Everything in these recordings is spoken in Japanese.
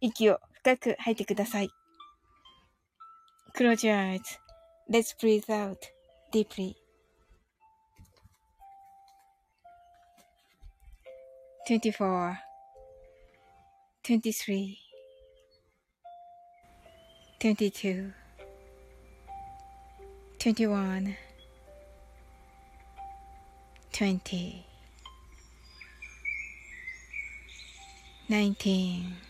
息を深く吐いてください。Close your eyes.Let's breathe out deeply. 24 23 22 21 20 19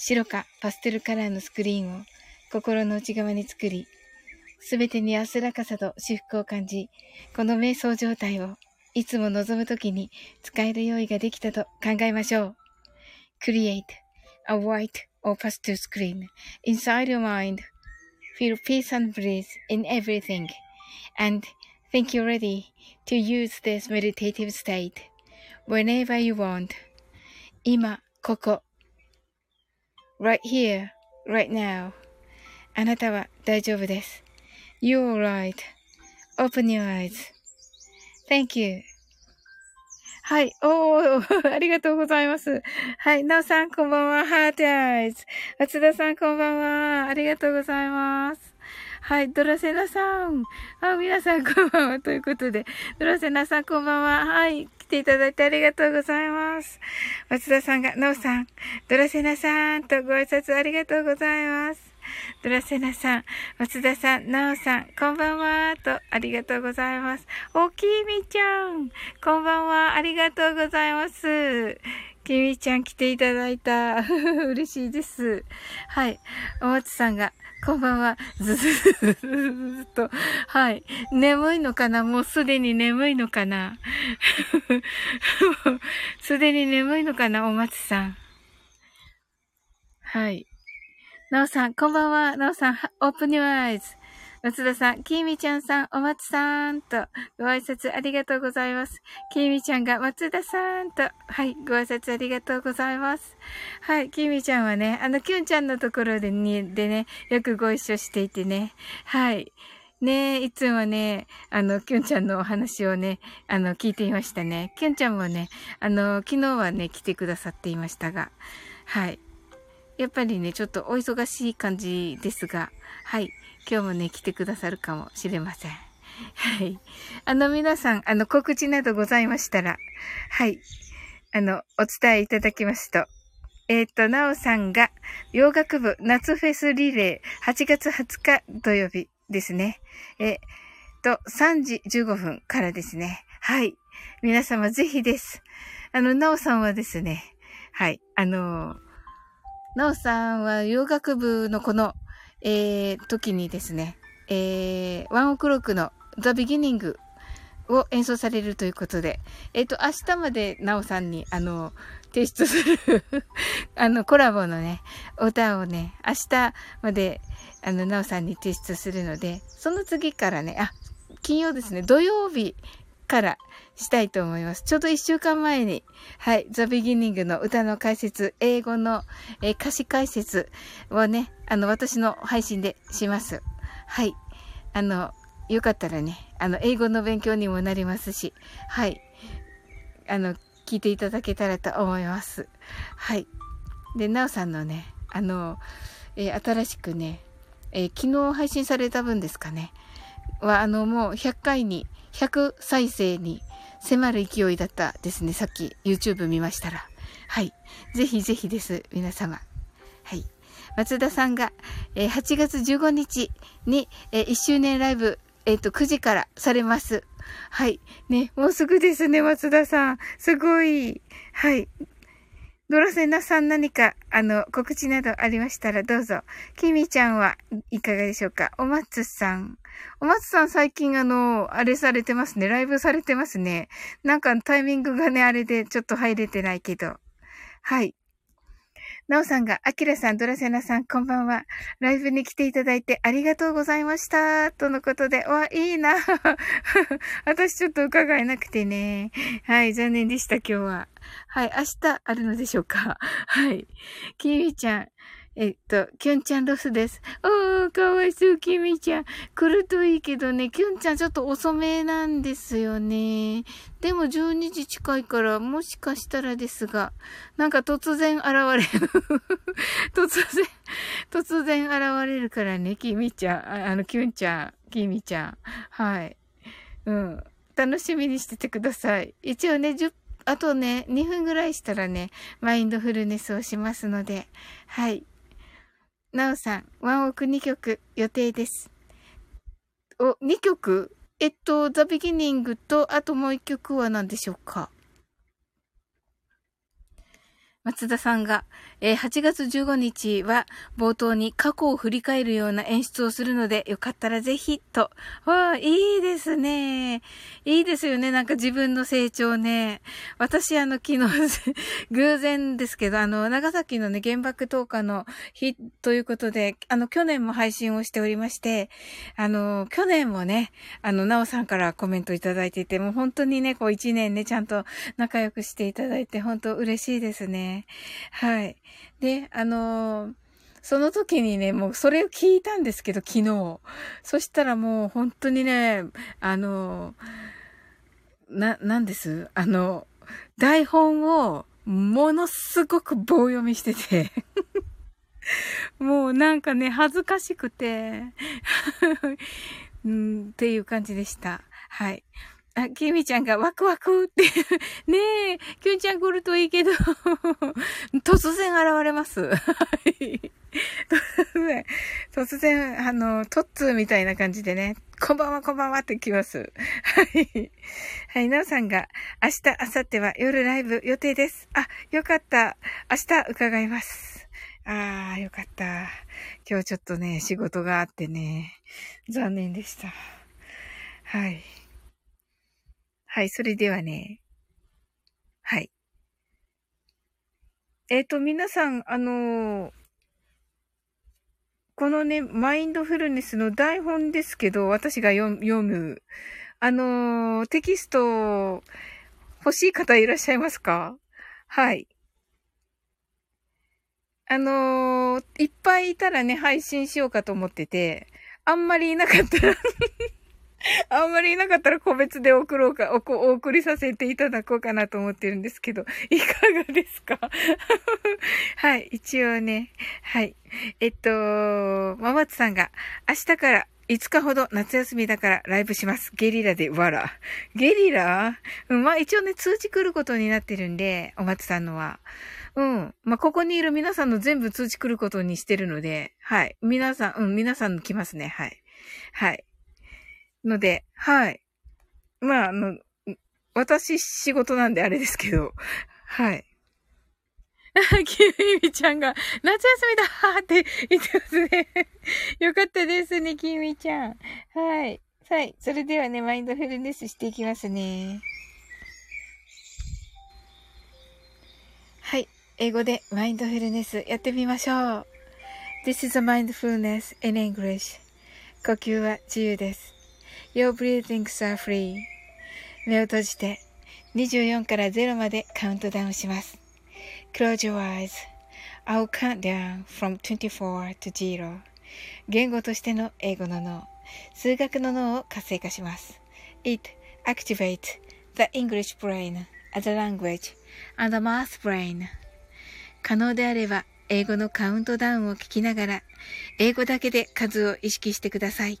白かパステルカラーのスクリーンを心の内側に作り、すべてに安らかさと至福を感じ、この瞑想状態をいつも望むときに使える用意ができたと考えましょう。Create a white or pastel screen inside your mind. Feel peace and bliss in everything. And think you're ready to use this meditative state whenever you want. 今、ここ、right here, right now. あなたは大丈夫です。You're right.Open your eyes.Thank you. はい。おー、ありがとうございます。はい。なおさん、こんばんは。ハートアイズ。松田さん、こんばんは。ありがとうございます。はい。ドラセナさん。あ、皆さん、こんばんは。ということで、ドラセナさん、こんばんは。はい。来ていただいてありがとうございます。松田さんが、なおさん、ドラセナさんとご挨拶ありがとうございます。ドラセナさん、松田さん、なおさん、こんばんは、と、ありがとうございます。おきみちゃん、こんばんは、ありがとうございます。きみちゃん来ていただいた。嬉しいです。はい。お松さんが、こんばんは。ずずずずずと。はい。眠いのかな？もうすでに眠いのかな？すでに眠いのかな？お松さん。はい。なおさん、こんばんは。なおさん、オープニュアイズ。松田さん、きみちゃんさん、お松さんと、ご挨拶ありがとうございます。きみちゃんが松田さんと、はい、ご挨拶ありがとうございます。はい、きみちゃんはね、あの、きゅんちゃんのところでに、でね、よくご一緒していてね、はい。ねいつもね、あの、きゅんちゃんのお話をね、あの、聞いていましたね。きゅんちゃんもね、あの、昨日はね、来てくださっていましたが、はい。やっぱりね、ちょっとお忙しい感じですが、はい。今日もね、来てくださるかもしれません。はい。あの、皆さん、あの、告知などございましたら、はい。あの、お伝えいただきますと、えっ、ー、と、なおさんが、洋楽部夏フェスリレー8月20日土曜日ですね。えっ、と、3時15分からですね。はい。皆様ぜひです。あの、なおさんはですね、はい。あの、なおさんは洋楽部のこの、えー、時にですね、えー、ワンオクロックのザ・ビギニングを演奏されるということで、えっ、ー、と、明日までなおさんに、あの、提出する あの、コラボのね、歌をね、明日まで、あの、なおさんに提出するので、その次からね、あ、金曜ですね、土曜日からしたいと思います。ちょうど一週間前に、はい、ザ・ビギニングの歌の解説、英語の、えー、歌詞解説をね、あの、私の配信でします。はい。あの、よかったらね、あの、英語の勉強にもなりますし、はい。あの、聞いていただけたらと思います。はい。で、なおさんのね、あの、えー、新しくね、えー、昨日配信された分ですかね、は、あの、もう100回に、100再生に迫る勢いだったですね。さっき YouTube 見ましたら。はい。ぜひぜひです。皆様。はい。松田さんが、えー、8月15日に、えー、1周年ライブ、えっ、と、9時からされます。はい。ね、もうすぐですね、松田さん。すごい。はい。ドロセナさん何か、あの、告知などありましたらどうぞ。キミちゃんはいかがでしょうか？お松さん。お松さん最近あの、あれされてますね。ライブされてますね。なんかタイミングがね、あれでちょっと入れてないけど。はい。なおさんが、あきらさん、ドラセナさん、こんばんは。ライブに来ていただいてありがとうございました。とのことで、わ、いいな。私ちょっと伺えなくてね。はい、残念でした、今日は。はい、明日あるのでしょうか。はい。きみちゃん、えっと、きゅんちゃんロスです。おー、かわいそう、きみちゃん。来るといいけどね、きゅんちゃんちょっと遅めなんですよね。でも12時近いから、もしかしたらですが、なんか突然現れる。突然、突然現れるからね、きみちゃん。あの、きゅんちゃん、きみちゃん。はい。うん。楽しみにしててください。一応ね、10あとね、2分ぐらいしたらね、マインドフルネスをしますので、はい。なおさん、ワンオク2曲予定です。お、2曲？えっと、ザ・ビギニングと、あともう1曲は何でしょうか？松田さんが、えー、8月15日は冒頭に過去を振り返るような演出をするので、よかったらぜひ、と。わあ、いいですね。いいですよね。なんか自分の成長ね。私、あの、昨日、偶然ですけど、あの、長崎のね、原爆投下の日ということで、あの、去年も配信をしておりまして、あの、去年もね、あの、なおさんからコメントいただいていて、もう本当にね、こう一年ね、ちゃんと仲良くしていただいて、本当嬉しいですね。はい。で、あのー、その時にね、もうそれを聞いたんですけど、昨日。そしたらもう本当にね、あのー、な、なんです？あの、台本をものすごく棒読みしてて もうなんかね、恥ずかしくて うん、っていう感じでした。はい。あ、キミちゃんがワクワクって ねえ、キュンちゃん来るといいけど 突然現れます。突然、突然、あの、トッツーみたいな感じでね、こんばんは、こんばんはって来ます。はい。はい、なおさんが、明日、明後日は夜ライブ予定です。あ、よかった。明日伺います。ああ、よかった。今日ちょっとね、仕事があってね、残念でした。はい。はい、それではね。はい。えっ、ー、と、皆さん、あのー、このね、マインドフルネスの台本ですけど、私が読む、あのー、テキスト欲しい方いらっしゃいますか？はい。あのいっぱいいたらね、配信しようかと思ってて、あんまりいなかったら あんまりいなかったら個別で送ろうか、おお送りさせていただこうかなと思ってるんですけど、いかがですか？はい、一応ね、はい。えっと、ままつさんが、明日から5日ほど夏休みだからライブします。ゲリラでわら。ゲリラ？うん、まあ一応ね、通知来ることになってるんで、お松さんのは。うん。まあここにいる皆さんの全部通知来ることにしてるので、はい。皆さん、うん、皆さん来ますね。はい。はい。ので、はい。まあ、あの、私仕事なんであれですけど、はい。キウイミちゃんが、夏休みだって言ってますね。よかったですね、キウイちゃん。はい。はい。それではね、マインドフルネスしていきますね。はい。英語でマインドフルネスやってみましょう。This is a mindfulness in English. 呼吸は自由です。Your breathings are free. 目を閉じて24から0までカウントダウンします。Close your eyes. I'll count down from 24 to 0. 言語としての英語の脳、数学の脳を活性化します。It activates the English brain as a language and the math brain. 可能であれば、英語のカウントダウンを聞きながら、英語だけで数を意識してください。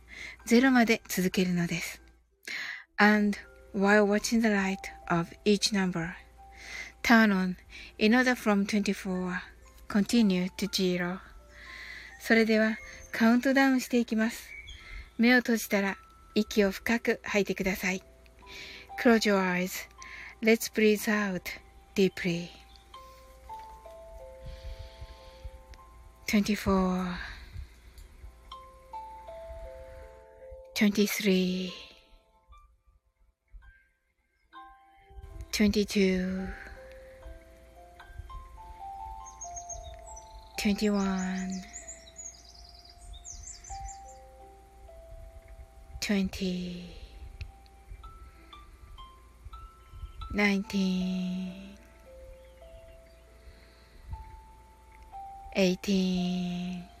0まで続けるのです。And while watching the light of each number turn on in order from 24 continue to zero それではカウントダウンしていきます。目を閉じたら息を深く吐いてください。Close your eyes. Let's breathe out deeply. 24 23 22 21 20 19 18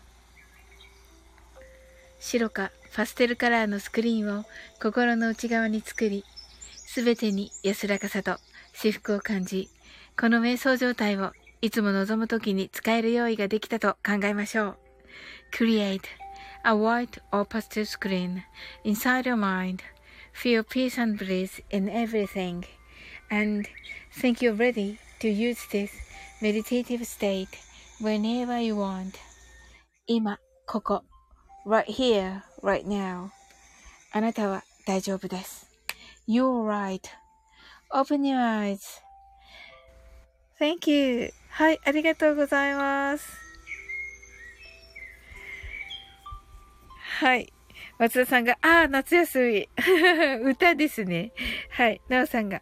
白かパステルカラーのスクリーンを心の内側に作り、すべてに安らかさと至福を感じ、この瞑想状態をいつも望むときに使える用意ができたと考えましょう。Create a white or pastel screen inside your mind. Feel peace and bliss in everything. And think you're ready to use this meditative state whenever you want. 今、ここ。Right here, right now. あなたは大丈夫です。You're right. Open your eyes. Thank you. はい、ありがとうございます。はい。松田さんが、ああ、夏休み。歌ですね。はい。なおさんが、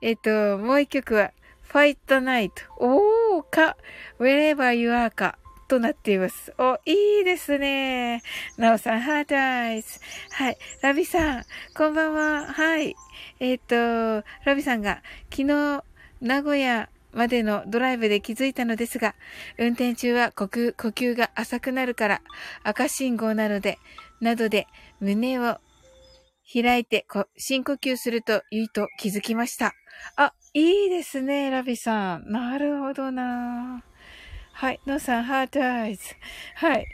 えっ、ー、と、もう一曲は、Fight the Night。おーか、Wherever You Are か。となっています。お、いいですね。なおさん、ハートアイズ。はい。ラビさん、こんばんは。はい。えっ、ー、と、ラビさんが、昨日、名古屋までのドライブで気づいたのですが、運転中は呼吸呼吸が浅くなるから、赤信号なので、などで胸を開いて深呼吸するといいと気づきました。あ、いいですね、ラビさん。なるほどな。はい。ノーさん、 heart eyes。はい。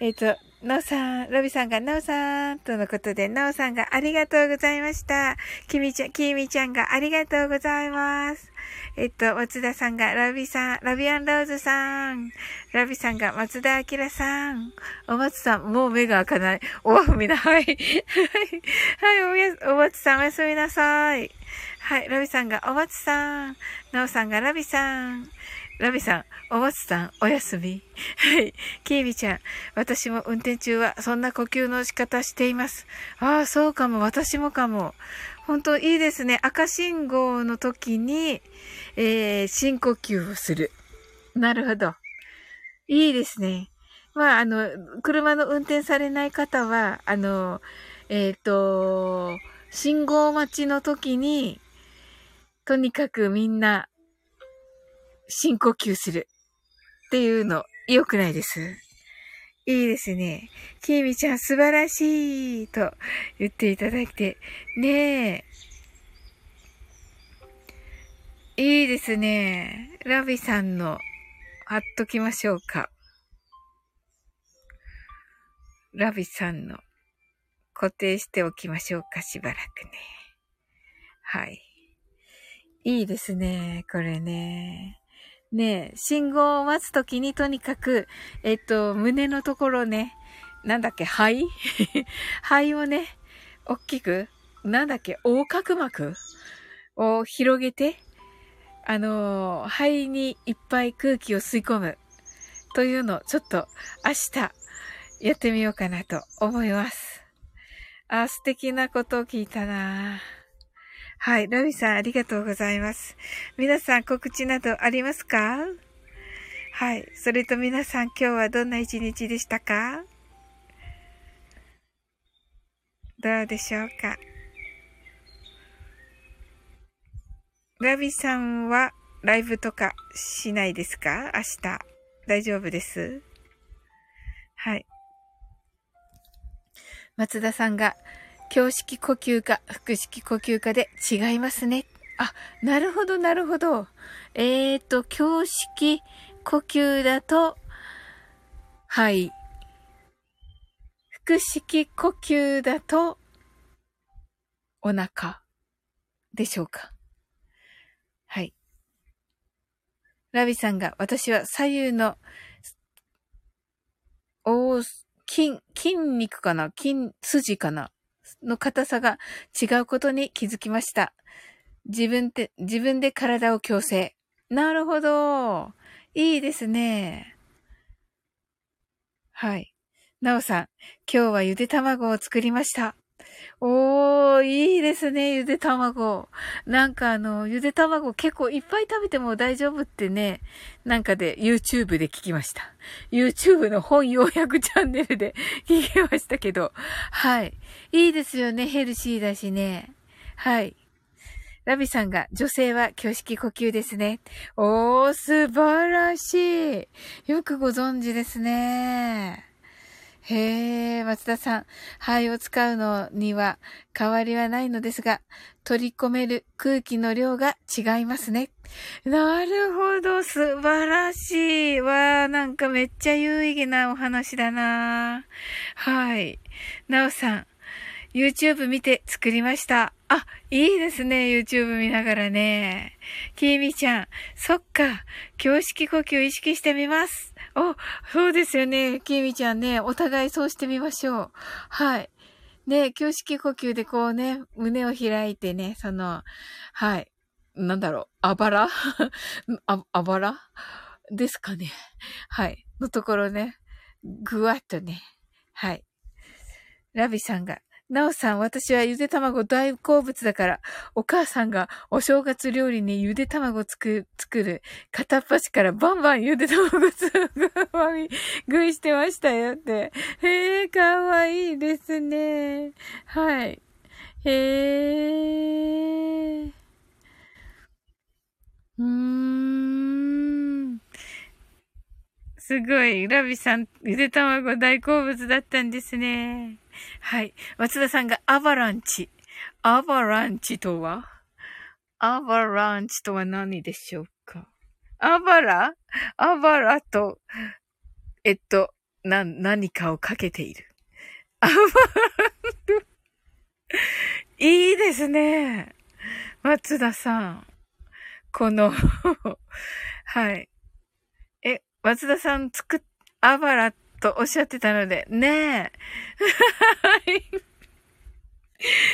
えっ、ー、と、ノーさん、ラビさんが、ノーさん、とのことで、ノーさんがありがとうございました。キミちゃん、キミちゃんがありがとうございます。えっと、松田さんが、ラビさん、ラビアンローズさん。ラビさんが、松田明さん。お松さん、もう目が開かない。おわふみな、はい。はい。はい、おや、お松さん、おやすみなさい。はい、ラビさんが、お松さん。なおさんが、ラビさん。ラビさん、お松さん、おやすみ。はい。キービちゃん、私も運転中はそんな呼吸の仕方しています。ああ、そうかも、私もかも。本当いいですね。赤信号の時に、えー、深呼吸をする。なるほど。いいですね。まあ、あの、車の運転されない方は、あの、えっ、ー、と、信号待ちの時に、とにかくみんな深呼吸するっていうの、良くないです。いいですね。きみちゃん素晴らしいと言っていただいて。ねえ。いいですね。ラビさんの貼っときましょうか。ラビさんの固定しておきましょうか、しばらくね。はい。いいですね、これね。ね、信号を待つときにとにかく、えっと、胸のところね、なんだっけ、肺？肺をね、大きく、なんだっけ、横隔膜？を広げて、あの肺にいっぱい空気を吸い込む。というのを、ちょっと明日やってみようかなと思います。あ、素敵なことを聞いたなぁ。はい。ラビさん、ありがとうございます。皆さん、告知などありますか？はい。それと皆さん、今日はどんな一日でしたか？どうでしょうか？ラビさんはライブとかしないですか？明日。大丈夫です？はい。松田さんが、胸式呼吸か腹式呼吸かで違いますね。あ、なるほど、なるほど。えーと、胸式呼吸だと、はい。腹式呼吸だと、お腹でしょうか。はい。ラビさんが、私は左右の、お筋、筋肉かな？筋、筋かなの硬さが違うことに気づきました。自分で、自分で体を矯正。なるほど。いいですね。はい。なおさん、今日はゆで卵を作りました。おー、いいですね、ゆで卵。なんかあの、ゆで卵結構いっぱい食べても大丈夫ってね、なんかで YouTube で聞きました。YouTube の本要約チャンネルで 聞きましたけど、はい。いいですよね、ヘルシーだしね。はい。ラビさんが、女性は挙式呼吸ですね。おー、素晴らしい。よくご存知ですね。へえ、松田さん。肺を使うのには変わりはないのですが、取り込める空気の量が違いますね。なるほど、素晴らしい。わー、なんかめっちゃ有意義なお話だなはい。なおさん。YouTube 見て作りました。あ、いいですね。YouTube 見ながらね。きみちゃん。そっか。胸式呼吸意識してみます。お、そうですよね。きみちゃんね。お互いそうしてみましょう。はい。ね、胸式呼吸でこうね、胸を開いてね、その、はい。なんだろう。あばら？あ、あばら？ですかね。はい。のところね、ぐわっとね。はい。ラビさんが、なおさん、私はゆで卵大好物だから、お母さんがお正月料理にゆで卵作作る、片っ端からバンバンゆで卵作る、食いしてましたよって。へえ、かわいいですね。はい。へえ。うーん。すごい。ラビさん、ゆで卵大好物だったんですね。はい。松田さんがアバランチ。アバランチとは？アバランチとは何でしょうか？アバラ？アバラと、えっと、な、何かをかけている。アバラ、いいですね。松田さん。このはい。え、松田さん作っ、アバラとおっしゃってたので、ねえ。はい。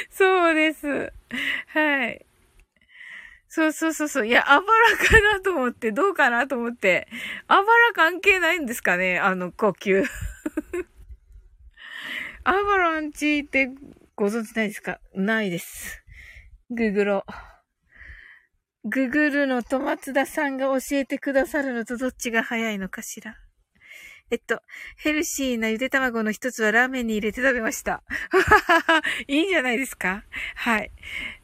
そうです。はい。そうそうそうそう。いや、あばらかなと思って、どうかなと思って。あばら関係ないんですかねあの呼吸。アバランチってご存知ないですか？ないです。ググロ。ググるのと松田さんが教えてくださるのとどっちが早いのかしら。えっと、ヘルシーなゆで卵の一つはラーメンに入れて食べました。いいんじゃないですかはい。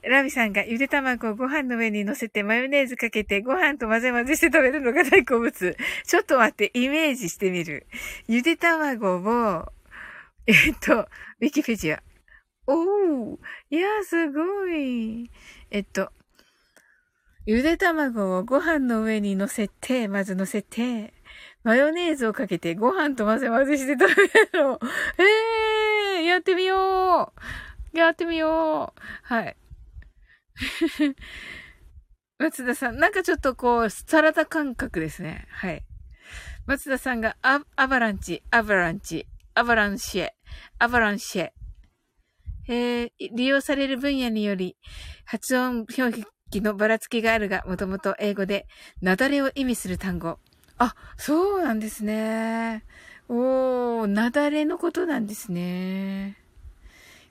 ラビさんがゆで卵をご飯の上に乗せてマヨネーズかけてご飯と混ぜ混ぜして食べるのが大好物。ちょっと待って、イメージしてみる。ゆで卵を、えっと、ウィキペディア。おーいや、すごい。えっと、ゆで卵をご飯の上に乗せて、まず乗せて、マヨネーズをかけてご飯と混ぜ混ぜして食べるの。え えー、やってみようやってみようはい。松田さん、なんかちょっとこう、サラダ感覚ですね。はい。松田さんが、ア、アバランチ、アバランチ、アバランシェ、アバランシェ。えー、利用される分野により、発音表記のばらつきがあるが、もともと英語で、なだれを意味する単語。あ、そうなんですね。おー、なだれのことなんですね。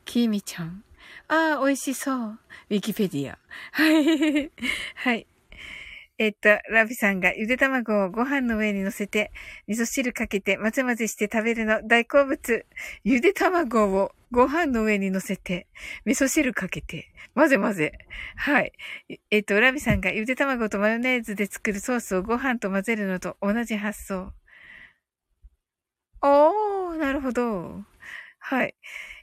きみちゃん。ああ、美味しそう。ウィキペディア。はい。はい。えっと、ラビさんがゆで卵をご飯の上に乗せて、味噌汁かけて混ぜ混ぜして食べるの大好物。ゆで卵をご飯の上に乗せて、味噌汁かけて、混ぜ混ぜ。はい。えっと、ラビさんがゆで卵とマヨネーズで作るソースをご飯と混ぜるのと同じ発想。おー、なるほど。はい。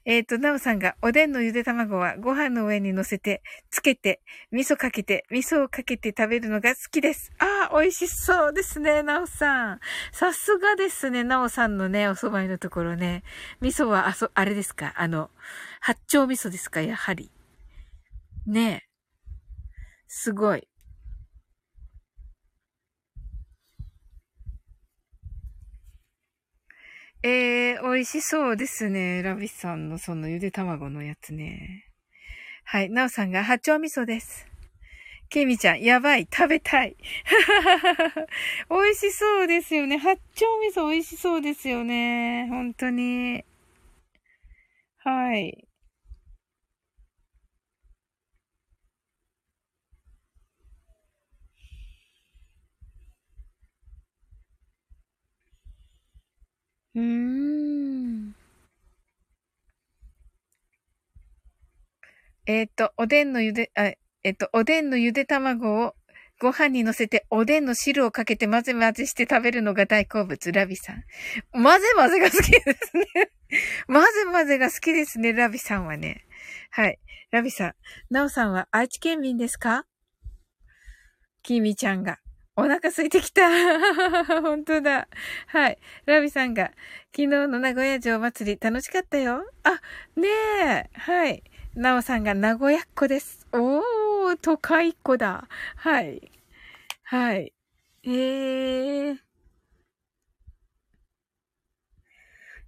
えっ、ー、と、なおさんが、おでんのゆで卵はご飯の上に乗せて、つけて、味噌かけて、味噌をかけて食べるのが好きです。ああ、美味しそうですね、なおさん。さすがですね、なおさんのね、お蕎麦のところね。味噌は、あそ、あれですか？あの、八丁味噌ですか？やはり。ねえ。すごい。えー、美味しそうですね。ラビスさんのそのゆで卵のやつね。はい。なおさんが八丁味噌です。ケミちゃん、やばい、食べたい。美味しそうですよね。八丁味噌美味しそうですよね。本当に。はい。うーん。えっ、と、おでんのゆで、あ、えっ、と、おでんのゆで卵をご飯に乗せておでんの汁をかけて混ぜ混ぜして食べるのが大好物、ラビさん。混ぜ混ぜが好きですね。混 ぜ混ぜが好きですね、ラビさんはね。はい。ラビさん。ナオさんは愛知県民ですか？キミちゃんが。お腹空いてきた。本当だ。はい。ラビさんが、昨日の名古屋城祭り楽しかったよ。あ、ねえ。はい。なおさんが名古屋っ子です。おー、都会っ子だ。はい。はい。えー。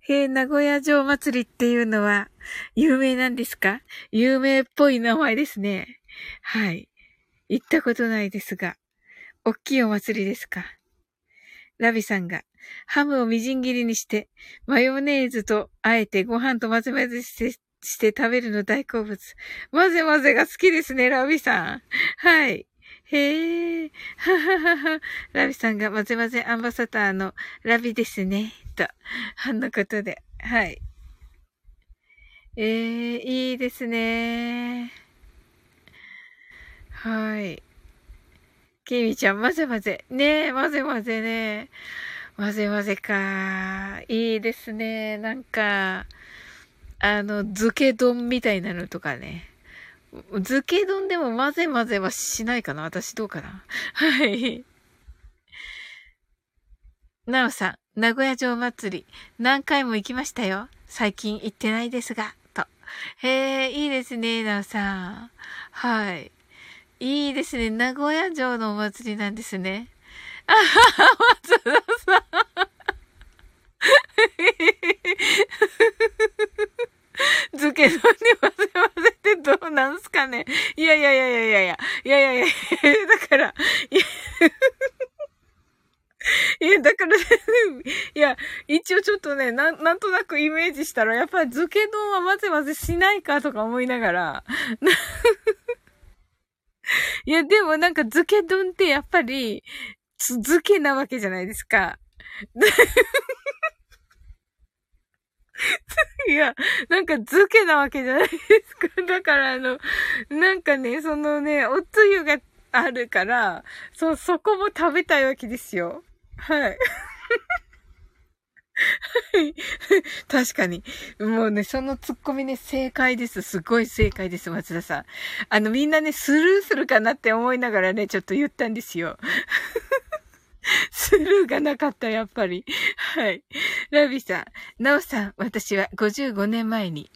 へえ、名古屋城祭りっていうのは有名なんですか？有名っぽい名前ですね。はい。行ったことないですが。おっきいお祭りですか？ラビさんが、ハムをみじん切りにして、マヨネーズとあえてご飯と混ぜ混ぜしてして食べるの大好物。混ぜ混ぜが好きですね、ラビさん。はい。へえ。はははは。ラビさんが混ぜ混ぜアンバサダーのラビですね。と。あんなことで。はい。ええいいですね。はい。きみちゃん、混ぜ混ぜ。ねえ、混ぜ混ぜね。混ぜ混ぜか。いいですね。なんか、あの、漬け丼みたいなのとかね。漬け丼でも混ぜ混ぜはしないかな私どうかなはい。なおさん、名古屋城祭り、何回も行きましたよ。最近行ってないですが、と。へえ、いいですね、なおさん。はい。いいですね。名古屋城のお祭りなんですね。あはは、松田さん。漬け丼に混ぜ混ぜてどうなんすかねいやいやいやいやいやいや、いやいやいや、だから、いや、いや、だから、ねいや、一応ちょっとね、なん、なんとなくイメージしたら、やっぱり漬け丼は混ぜ混ぜしないかとか思いながら、いや、でもなんか漬け丼ってやっぱり、漬けなわけじゃないですか。いや、なんか漬けなわけじゃないですか。だからあの、なんかね、そのね、おつゆがあるから、そう、そこも食べたいわけですよ。はい。確かに。もうね、そのツッコミね、正解です。すごい正解です、松田さん。あの、みんなね、スルーするかなって思いながらね、ちょっと言ったんですよ。スルーがなかった、やっぱり。はい。ラビさん、ナオさん、私は55年前に、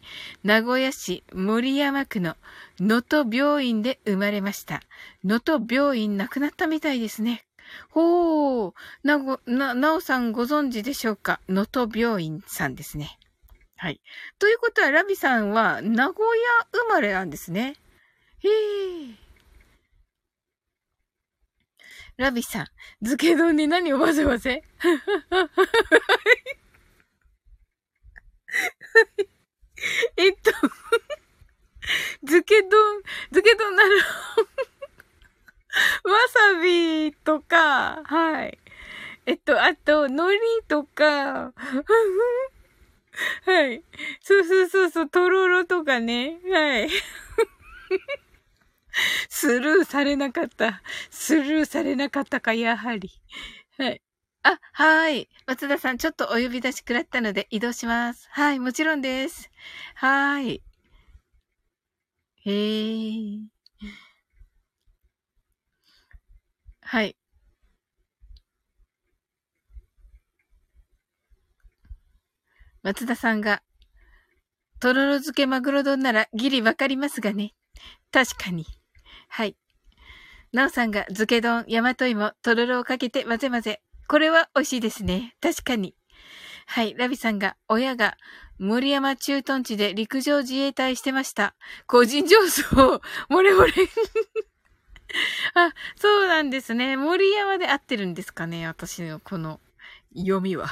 名古屋市森山区の能登病院で生まれました。能登病院亡くなったみたいですね。ほー、なご、な、なおさんご存知でしょうか？能登病院さんですね。はい。ということは、ラビさんは名古屋生まれなんですね。へー。ラビさん、漬け丼に何を混ぜ混ぜ？え っと、漬け丼、漬け丼ならわさびはい。えっと、あと、海苔とか、はい。そうそうそうそう、とろろとかね。はい。スルーされなかった。スルーされなかったか、やはり。はい。あ、はい。松田さん、ちょっとお呼び出し食らったので移動します。はい、もちろんです。はい。へー。はい。松田さんが、とろろ漬けマグロ丼ならギリわかりますがね。確かに。はい。なおさんが漬け丼、大和芋、とろろをかけて混ぜ混ぜ。これは美味しいですね。確かに。はい。ラビさんが、親が森山駐屯地で陸上自衛隊してました。個人情報、漏れ漏れ。あ、そうなんですね。森山で合ってるんですかね私のこの読みは。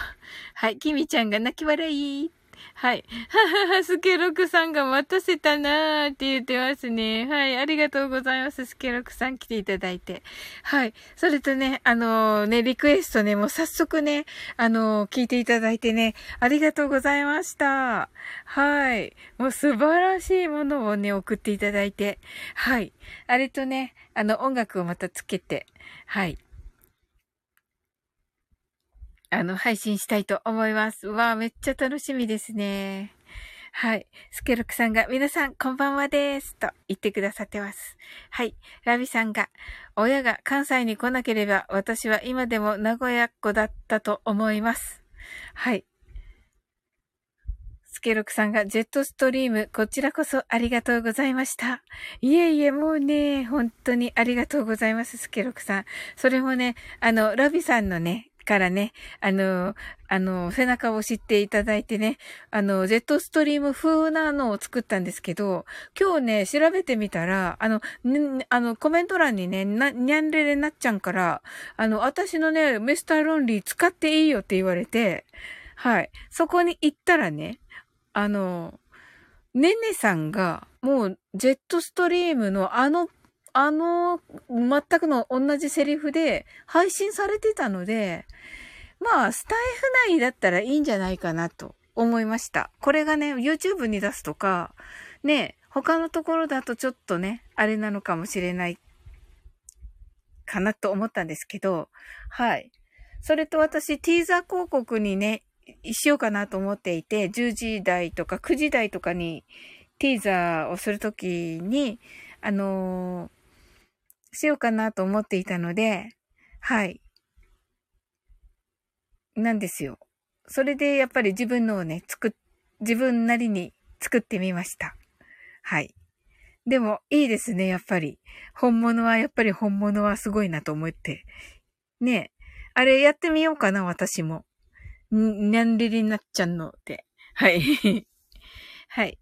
はい。きみちゃんが泣き笑い。はい。ははは、スケロクさんが待たせたなーって言ってますね。はい。ありがとうございます。スケロクさん来ていただいて。はい。それとね、あのー、ね、リクエストね、もう早速ね、あのー、聞いていただいてね、ありがとうございました。はい。もう素晴らしいものをね、送っていただいて。はい。あれとね、あの、音楽をまたつけて、はい。あの、配信したいと思います。わあ、めっちゃ楽しみですね。はい。スケロクさんが、皆さん、こんばんはです。と言ってくださってます。はい。ラビさんが、親が関西に来なければ、私は今でも名古屋っ子だったと思います。はい。スケロクさんが、ジェットストリーム、こちらこそありがとうございました。いえいえ、もうね、本当にありがとうございます、スケロクさん。それもね、あの、ラビさんのね、からね、あの、あの、背中を押していただいてね、あの、ジェットストリーム風なのを作ったんですけど、今日ね、調べてみたら、あの、ね、あの、コメント欄にね、な、にゃんれれなっちゃんから、あの、私のね、ミスターロンリー使っていいよって言われて、はい。そこに行ったらね、あの、ねねさんが、もう、ジェットストリームのあの、あの、全くの同じセリフで配信されてたので、まあ、スタイフ内だったらいいんじゃないかなと思いました。これがね、YouTube に出すとか、ね、他のところだとちょっとね、あれなのかもしれないかなと思ったんですけど、はい。それと私、ティーザー広告にね、しようかなと思っていて、10時台とか9時台とかにティーザーをするときに、あのー、しようかなと思っていたので、はい。なんですよ。それでやっぱり自分のをね、作っ、自分なりに作ってみました。はい。でも、いいですね、やっぱり。本物は、やっぱり本物はすごいなと思って。ねえあれやってみようかな、私も。にゃんりりなっちゃんので。はい。はい。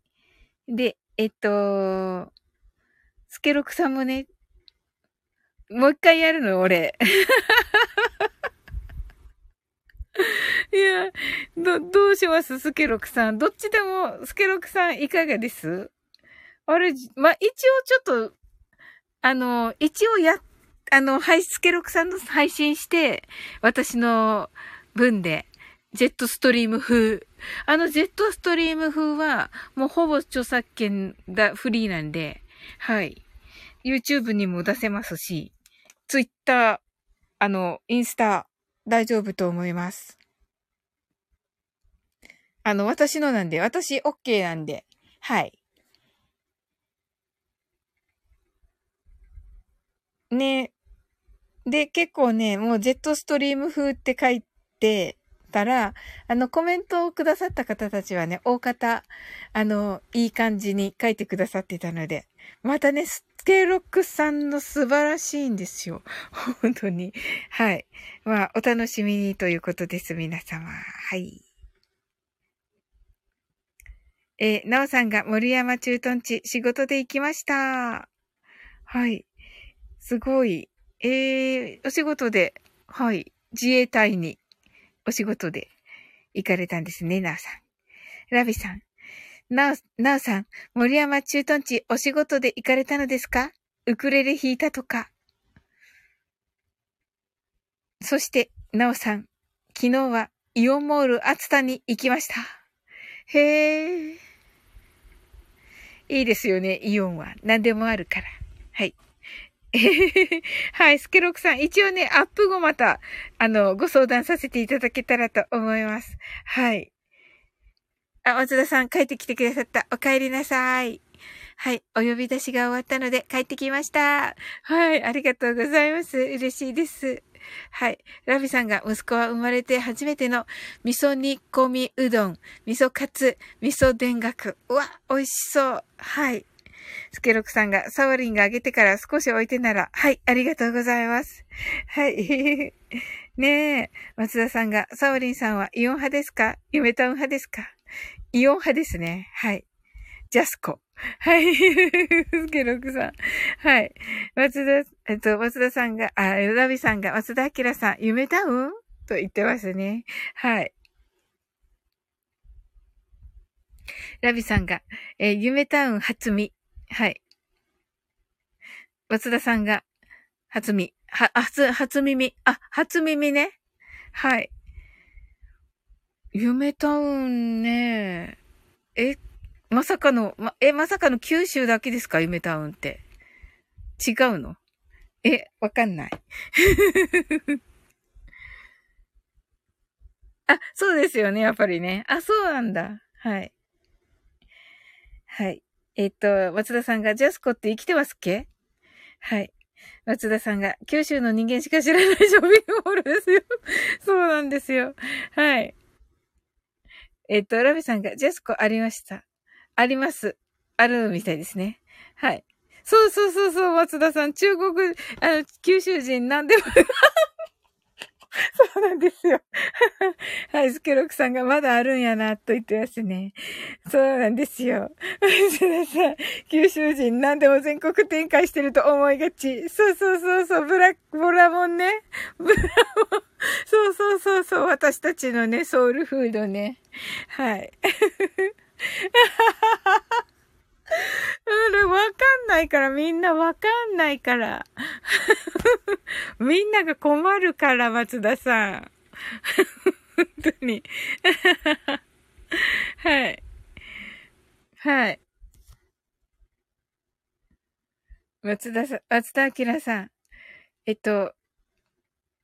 で、えっと、スケロクさんもね、もう一回やるの？俺。いや、ど、どうします？スケロクさん。どっちでも、スケロクさんいかがです？あれ、ま一応ちょっと、あの、一応や、あの、はい、スケロクさんの配信して、私の分で、ジェットストリーム風。あのジェットストリーム風は、もうほぼ著作権がフリーなんで、はい。YouTube にも出せますし、Twitter、あの、インスタ、大丈夫と思います。あの、私のなんで、私 OK なんで、はい。ね、で、結構ね、もうジェットストリーム風って書いてたら、あの、コメントをくださった方たちはね、大方、あの、いい感じに書いてくださってたので、またね、ケロックさんの素晴らしいんですよ。本当に。はい。まあ、お楽しみにということです、皆様。はい。えー、なおさんが森山駐屯地仕事で行きました。はい。すごい。えー、お仕事で、はい、自衛隊に、お仕事で行かれたんですね、なおさん。ラビさん。なお、なおさん、森山駐屯地お仕事で行かれたのですか？ウクレレ弾いたとか。そして、なおさん、昨日はイオンモール熱田に行きました。へえ。いいですよね、イオンは。何でもあるから。はい。はい、スケロクさん。一応ね、アップ後また、あの、ご相談させていただけたらと思います。はい。あ、松田さん、帰ってきてくださった。お帰りなさい。はい。お呼び出しが終わったので帰ってきました。はい。ありがとうございます。嬉しいです。はい。ラビさんが息子は生まれて初めての味噌煮込みうどん、味噌カツ、味噌田楽。うわ、美味しそう。はい。スケロクさんが、サワリンがあげてから少し置いてなら、はい、ありがとうございます。はい。ねえ、松田さんが、サワリンさんはイオン派ですか？夢タウン派ですか？イオン派ですね。はい。ジャスコ。はい。スケロクさん。はい。松田、えっと、松田さんが、あ、ラビさんが、松田明さん、夢タウン？と言ってますね。はい。ラビさんが、えー、夢タウン初見。はい。松田さんが、初耳。は、初、初耳。あ、初耳ね。はい。夢タウンね。え、まさかの、ま、え、まさかの九州だけですか？夢タウンって。違うの？え、わかんない。あ、そうですよね、やっぱりね。あ、そうなんだ。はい。はい。えっと、松田さんが、ジャスコって生きてますっけ？はい。松田さんが、九州の人間しか知らないショッピングホールですよ。そうなんですよ。はい。えっと、ラビさんが、ジェスコありました。あります。あるみたいですね。はい。そうそうそうそう、松田さん。中国、あの、九州人なんでも そうなんですよ。はい、スケロクさんがまだあるんやな、と言ってますね。そうなんですよ。九州人何でも全国展開してると思いがち。そうそうそうそう、ブラ、ボラモンね。ブラモン。そうそうそうそう、私たちのね、ソウルフードね。はい。うん、わかんないから、みんなわかんないから。みんなが困るから、松田さん。本当に。はい。はい。松田さん、松田明さん。えっと、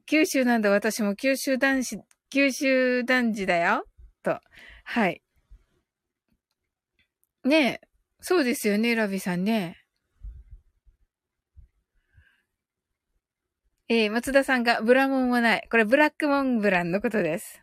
九州なんだ、私も九州男子、九州男児だよ。と。はい。ねえ。そうですよね、ラビさんね。えー、松田さんがブラモンもない。これブラックモンブランのことです。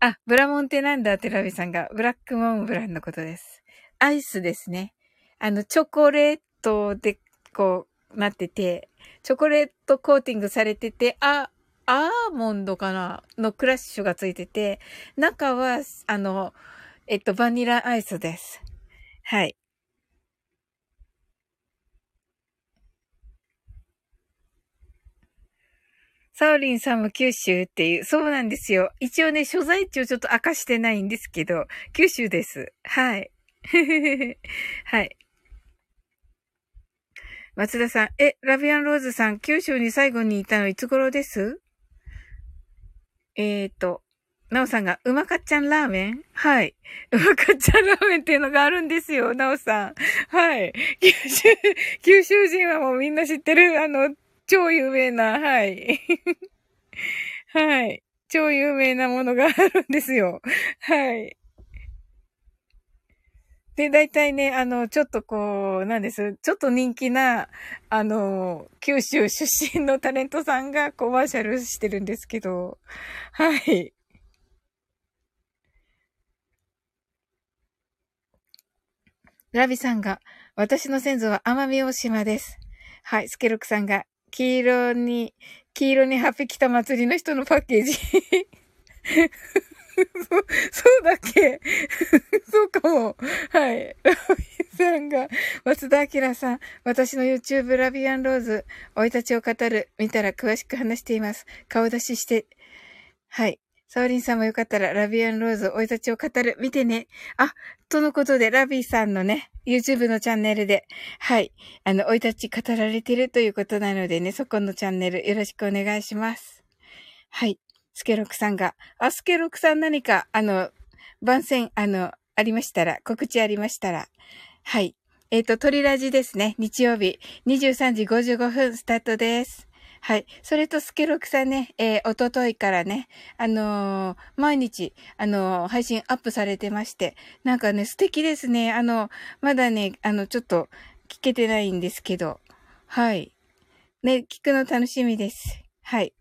あ、ブラモンってなんだってラビさんがブラックモンブランのことです。アイスですね。あの、チョコレートでこうなってて、チョコレートコーティングされてて、あ、アーモンドかなのクラッシュがついてて、中は、あの、えっと、バニラアイスです。はい。サオリンさんも九州っていう、そうなんですよ。一応ね、所在地をちょっと明かしてないんですけど、九州です。はい。はい。松田さん、え、ラビアンローズさん、九州に最後にいたのいつ頃です？えーと、なおさんが、うまかっちゃんラーメン？はい。うまかっちゃんラーメンっていうのがあるんですよ、なおさん。はい。九州、九州人はもうみんな知ってる、あの、超有名な、はい。はい。超有名なものがあるんですよ。はい。で、大体ね、あの、ちょっとこう、なんです？ちょっと人気な、あの、九州出身のタレントさんがコマーシャルしてるんですけど、はい。ラビさんが、私の先祖は奄美大島です。はい、スケロクさんが、黄色に、黄色にハッピ来た祭りの人のパッケージ。そそうだっけ そうかも。はい。ラビさんが、松田明さん、私の YouTube ラビアンローズ、生い立ちを語る、見たら詳しく話しています。顔出しして、はい。サオリンさんもよかったら、ラビアンローズ、生い立ちを語る、見てね。あ、とのことで、ラビーさんのね、YouTube のチャンネルで、はい。あの、生い立ち語られてるということなのでね、そこのチャンネルよろしくお願いします。はい。スケロクさんが、あ、スケロクさん何か、あの、番宣、あの、ありましたら、告知ありましたら、はい。えっ、ー、と、鳥ラジですね。日曜日、23時55分スタートです。はい。それと、スケロクさんね、えー、おとといからね、あのー、毎日、あのー、配信アップされてまして、なんかね、素敵ですね。あの、まだね、あの、ちょっと、聞けてないんですけど、はい。ね、聞くの楽しみです。はい。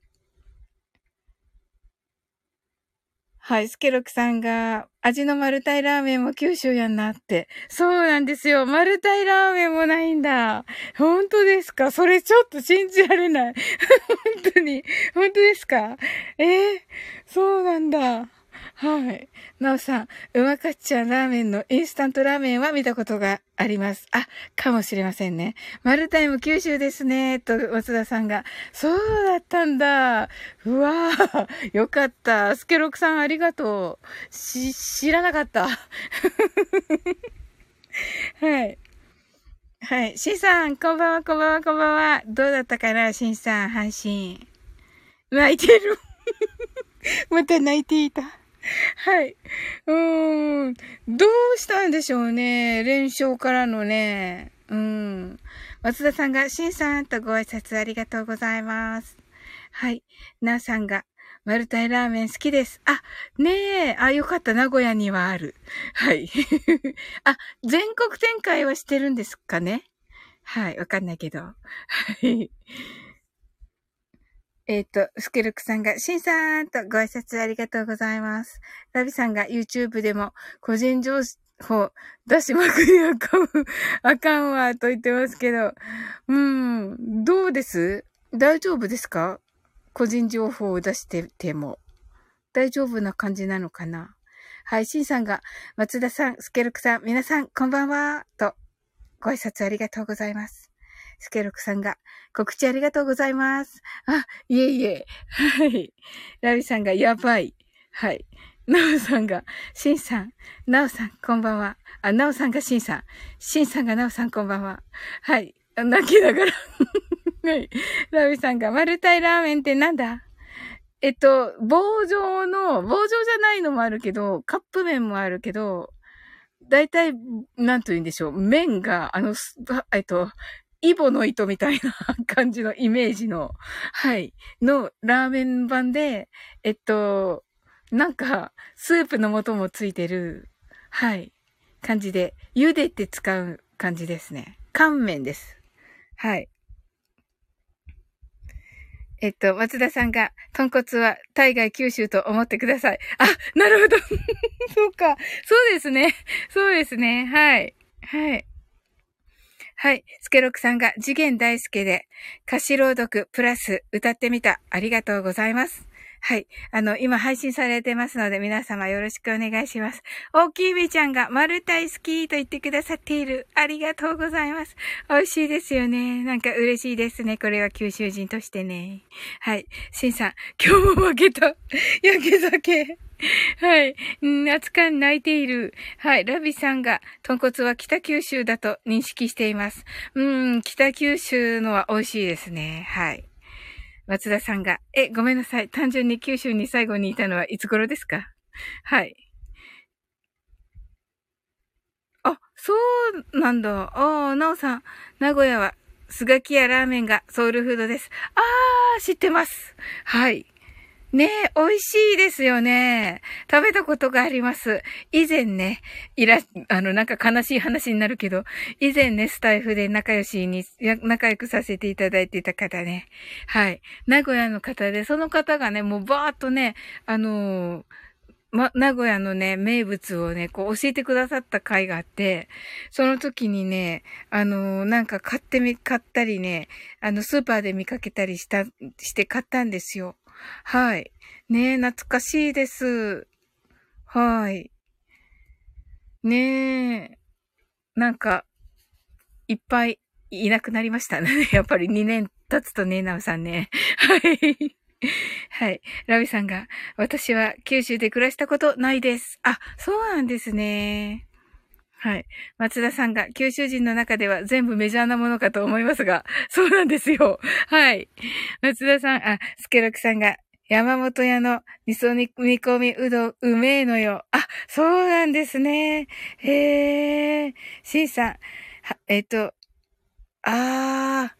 はい、スケロクさんが、味のマルタイラーメンも九州やんなって。そうなんですよ。マルタイラーメンもないんだ。本当ですか？それちょっと信じられない。本当に。本当ですか？えー、そうなんだ。はい。なおさん、うまかっちゃんラーメンのインスタントラーメンは見たことがあります。あ、かもしれませんね。マルタイム九州ですね。と、松田さんが。そうだったんだ。うわぁ。よかった。スケロクさんありがとう。し、知らなかった。はい。はい。シンさん、こんばんは、こんばんは、こんばんは。どうだったかな、シンさん、配信。泣いてる。また泣いていた。はい。うーん。どうしたんでしょうね。連勝からのね。うん。松田さんが、しんさんとご挨拶ありがとうございます。はい。なおさんが、マルタイラーメン好きです。あ、ねえ。あ、よかった。名古屋にはある。はい。あ、全国展開はしてるんですかねはい。わかんないけど。はい。えっ、ー、と、スケルクさんが、シンさんとご挨拶ありがとうございます。ラビさんが YouTube でも個人情報出しまくりあかん、あかんわ、と言ってますけど。うん、どうです？大丈夫ですか？個人情報を出してても。大丈夫な感じなのかな？はい、シンさんが、松田さん、スケルクさん、皆さん、こんばんは、と、ご挨拶ありがとうございます。スケロクさんが、告知ありがとうございます。あ、いえいえ。はい。ラビさんが、やばい。はい。なおさんが、しんさん、なおさん、こんばんは。あ、なおさんがしんさん。しんさんがなおさん、こんばんは。はい。泣きながら はい。ラビさんが、マルタイラーメンってなんだ？えっと、棒状の、棒状じゃないのもあるけど、カップ麺もあるけど、大体、なんと言うんでしょう。麺が、あの、えっと、イボの糸みたいな感じのイメージの、はい、のラーメン版で、えっと、なんか、スープの素もついてる、はい、感じで、茹でて使う感じですね。乾麺です。はい。えっと、松田さんが、豚骨は大概九州と思ってください。あ、なるほど。そうか。そうですね。そうですね。はい。はい。はい。スケロクさんが次元大介で歌詞朗読プラス歌ってみた。ありがとうございます。はい。あの、今配信されてますので、皆様よろしくお願いします。大きいめちゃんが、丸大好きと言ってくださっている。ありがとうございます。美味しいですよね。なんか嬉しいですね。これは九州人としてね。はい。しんさん、今日も負けた。焼け酒。はい。夏感泣いている。はい。ラビさんが、豚骨は北九州だと認識しています。うん、北九州のは美味しいですね。はい。松田さんが、え、ごめんなさい。単純に九州に最後にいたのはいつ頃ですかはい。あ、そうなんだ。ああ、なおさん。名古屋は、すがきやラーメンがソウルフードです。ああ、知ってます。はい。ねえ、美味しいですよね。食べたことがあります。以前ね、いら、あの、なんか悲しい話になるけど、以前ね、スタイフで仲良しに、仲良くさせていただいていた方ね。はい。名古屋の方で、その方がね、もうバーっとね、あのーま、名古屋のね、名物をね、こう教えてくださった回があって、その時にね、あのー、なんか買ってみ、買ったりね、あの、スーパーで見かけたりした、して買ったんですよ。はい。ねえ、懐かしいです。はい。ねえ。なんか、いっぱいいなくなりましたね。やっぱり2年経つとね、なおさんね。はい。はい。ラビさんが、私は九州で暮らしたことないです。あ、そうなんですね。はい。松田さんが、九州人の中では全部メジャーなものかと思いますが、そうなんですよ。はい。松田さん、あ、スケロクさんが、山本屋の味噌煮込みうどん、うめえのよ。あ、そうなんですね。へえ。シンさん、えっ、と、あ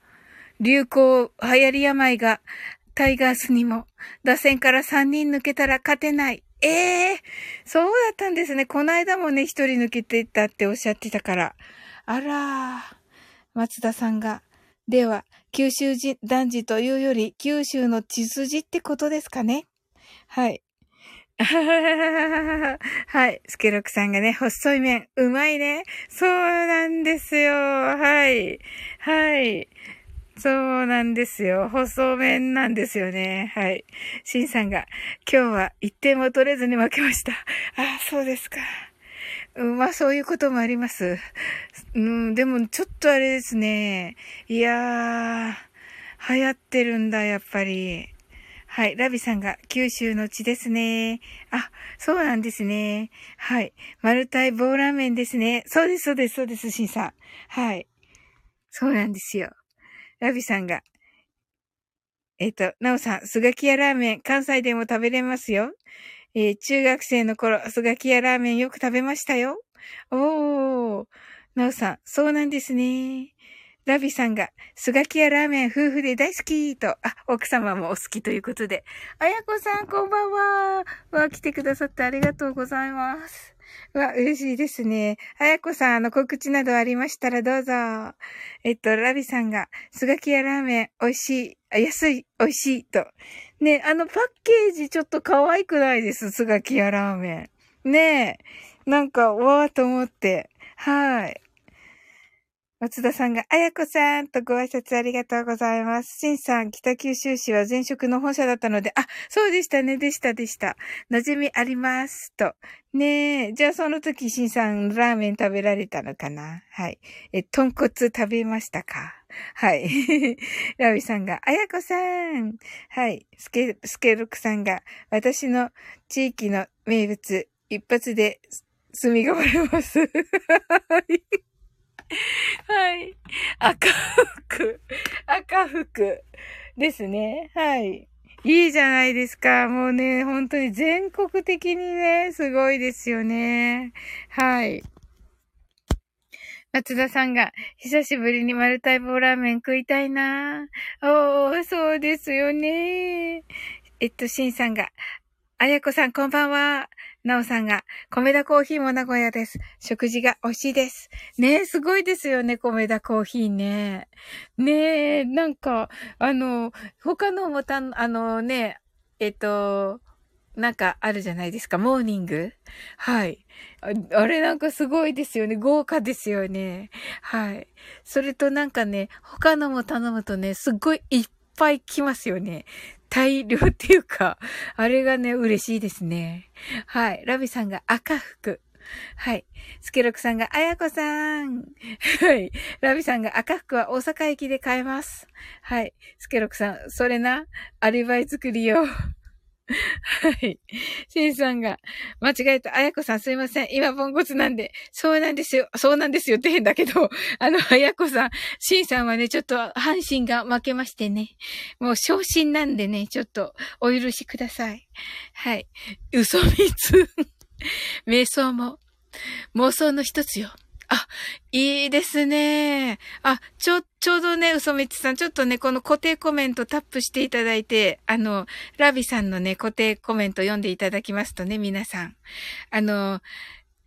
ー、流行、流行り病が、タイガースにも、打線から3人抜けたら勝てない。ええー、そうだったんですね。この間もね、一人抜けていったっておっしゃってたから。あら。松田さんが。では、九州人、男児というより、九州の血筋ってことですかねはい。はい。スケロクさんがね、細い麺、うまいね。そうなんですよ。はい。はい。そうなんですよ。細麺なんですよね。はい。シンさんが、今日は一点も取れずに負けました。ああ、そうですか。うん、まあそういうこともあります。うん、でもちょっとあれですね。いやー、流行ってるんだ、やっぱり。はい。ラビさんが九州の地ですね。あ、そうなんですね。はい。マルタイ棒ラーメンですね。そうです、そうです、そうです、シンさん。はい。そうなんですよ。ラビさんが、えっ、ー、と、なおさん、スガキヤラーメン、関西でも食べれますよ。えー、中学生の頃、スガキヤラーメンよく食べましたよ。おー。なおさん、そうなんですね。ラビさんが、スガキヤラーメン夫婦で大好きと、あ、奥様もお好きということで。あやこさん、こんばんは。わ、来てくださってありがとうございます。わ、嬉しいですね。あやこさん、あの、告知などありましたらどうぞ。えっと、ラビさんが、スガキヤラーメン、美味しい、安い、美味しい、と。ね、あの、パッケージちょっと可愛くないです、スガキヤラーメン。ねえ。なんか、わーと思って。はい。松田さんが、あやこさんとご挨拶ありがとうございます。しんさん、北九州市は前職の本社だったので、あ、そうでしたね、でしたでした。馴染みあります。と。ねえ、じゃあその時、しんさん、ラーメン食べられたのかな？はい。え、豚骨食べましたか？はい。ラビさんが、あやこさん。はい。スケ、スケルクさんが、私の地域の名物、一発で、炭が割れます。はい。赤服。赤服ですね。はい。いいじゃないですか。もうね、本当に全国的にね、すごいですよね。はい。松田さんが、久しぶりに丸太棒ラーメン食いたいなおー、そうですよね。えっと、しんさんが、あやこさんこんばんは。なおさんが、米田コーヒーも名古屋です。食事が美味しいです。ねえ、すごいですよね、米田コーヒーね。ねえ、なんか、あの、他のもたん、あのね、えっと、なんかあるじゃないですか、モーニング？はい。あれなんかすごいですよね。豪華ですよね。はい。それとなんかね、他のも頼むとね、すっごいいっぱい来ますよね。大量っていうか、あれがね、嬉しいですね。はい。ラビさんが赤服。はい。スケロクさんが、あやこさん。はい。ラビさんが赤服は大阪駅で買えます。はい。スケロクさん、それな、アリバイ作りよ。はい。シンさんが、間違えた。あやこさんすいません。今、ポンコツなんで。そうなんですよ。そうなんですよって変だけど、あの、あやこさん、シンさんはね、ちょっと、阪神が負けましてね。もう、昇進なんでね、ちょっと、お許しください。はい。嘘みつ。瞑想も、妄想の一つよ。あ、いいですね。あ、ちょ、ちょうどね、嘘みつさん、ちょっとね、この固定コメントタップしていただいて、あの、ラビさんのね、固定コメント読んでいただきますとね、皆さん。あの、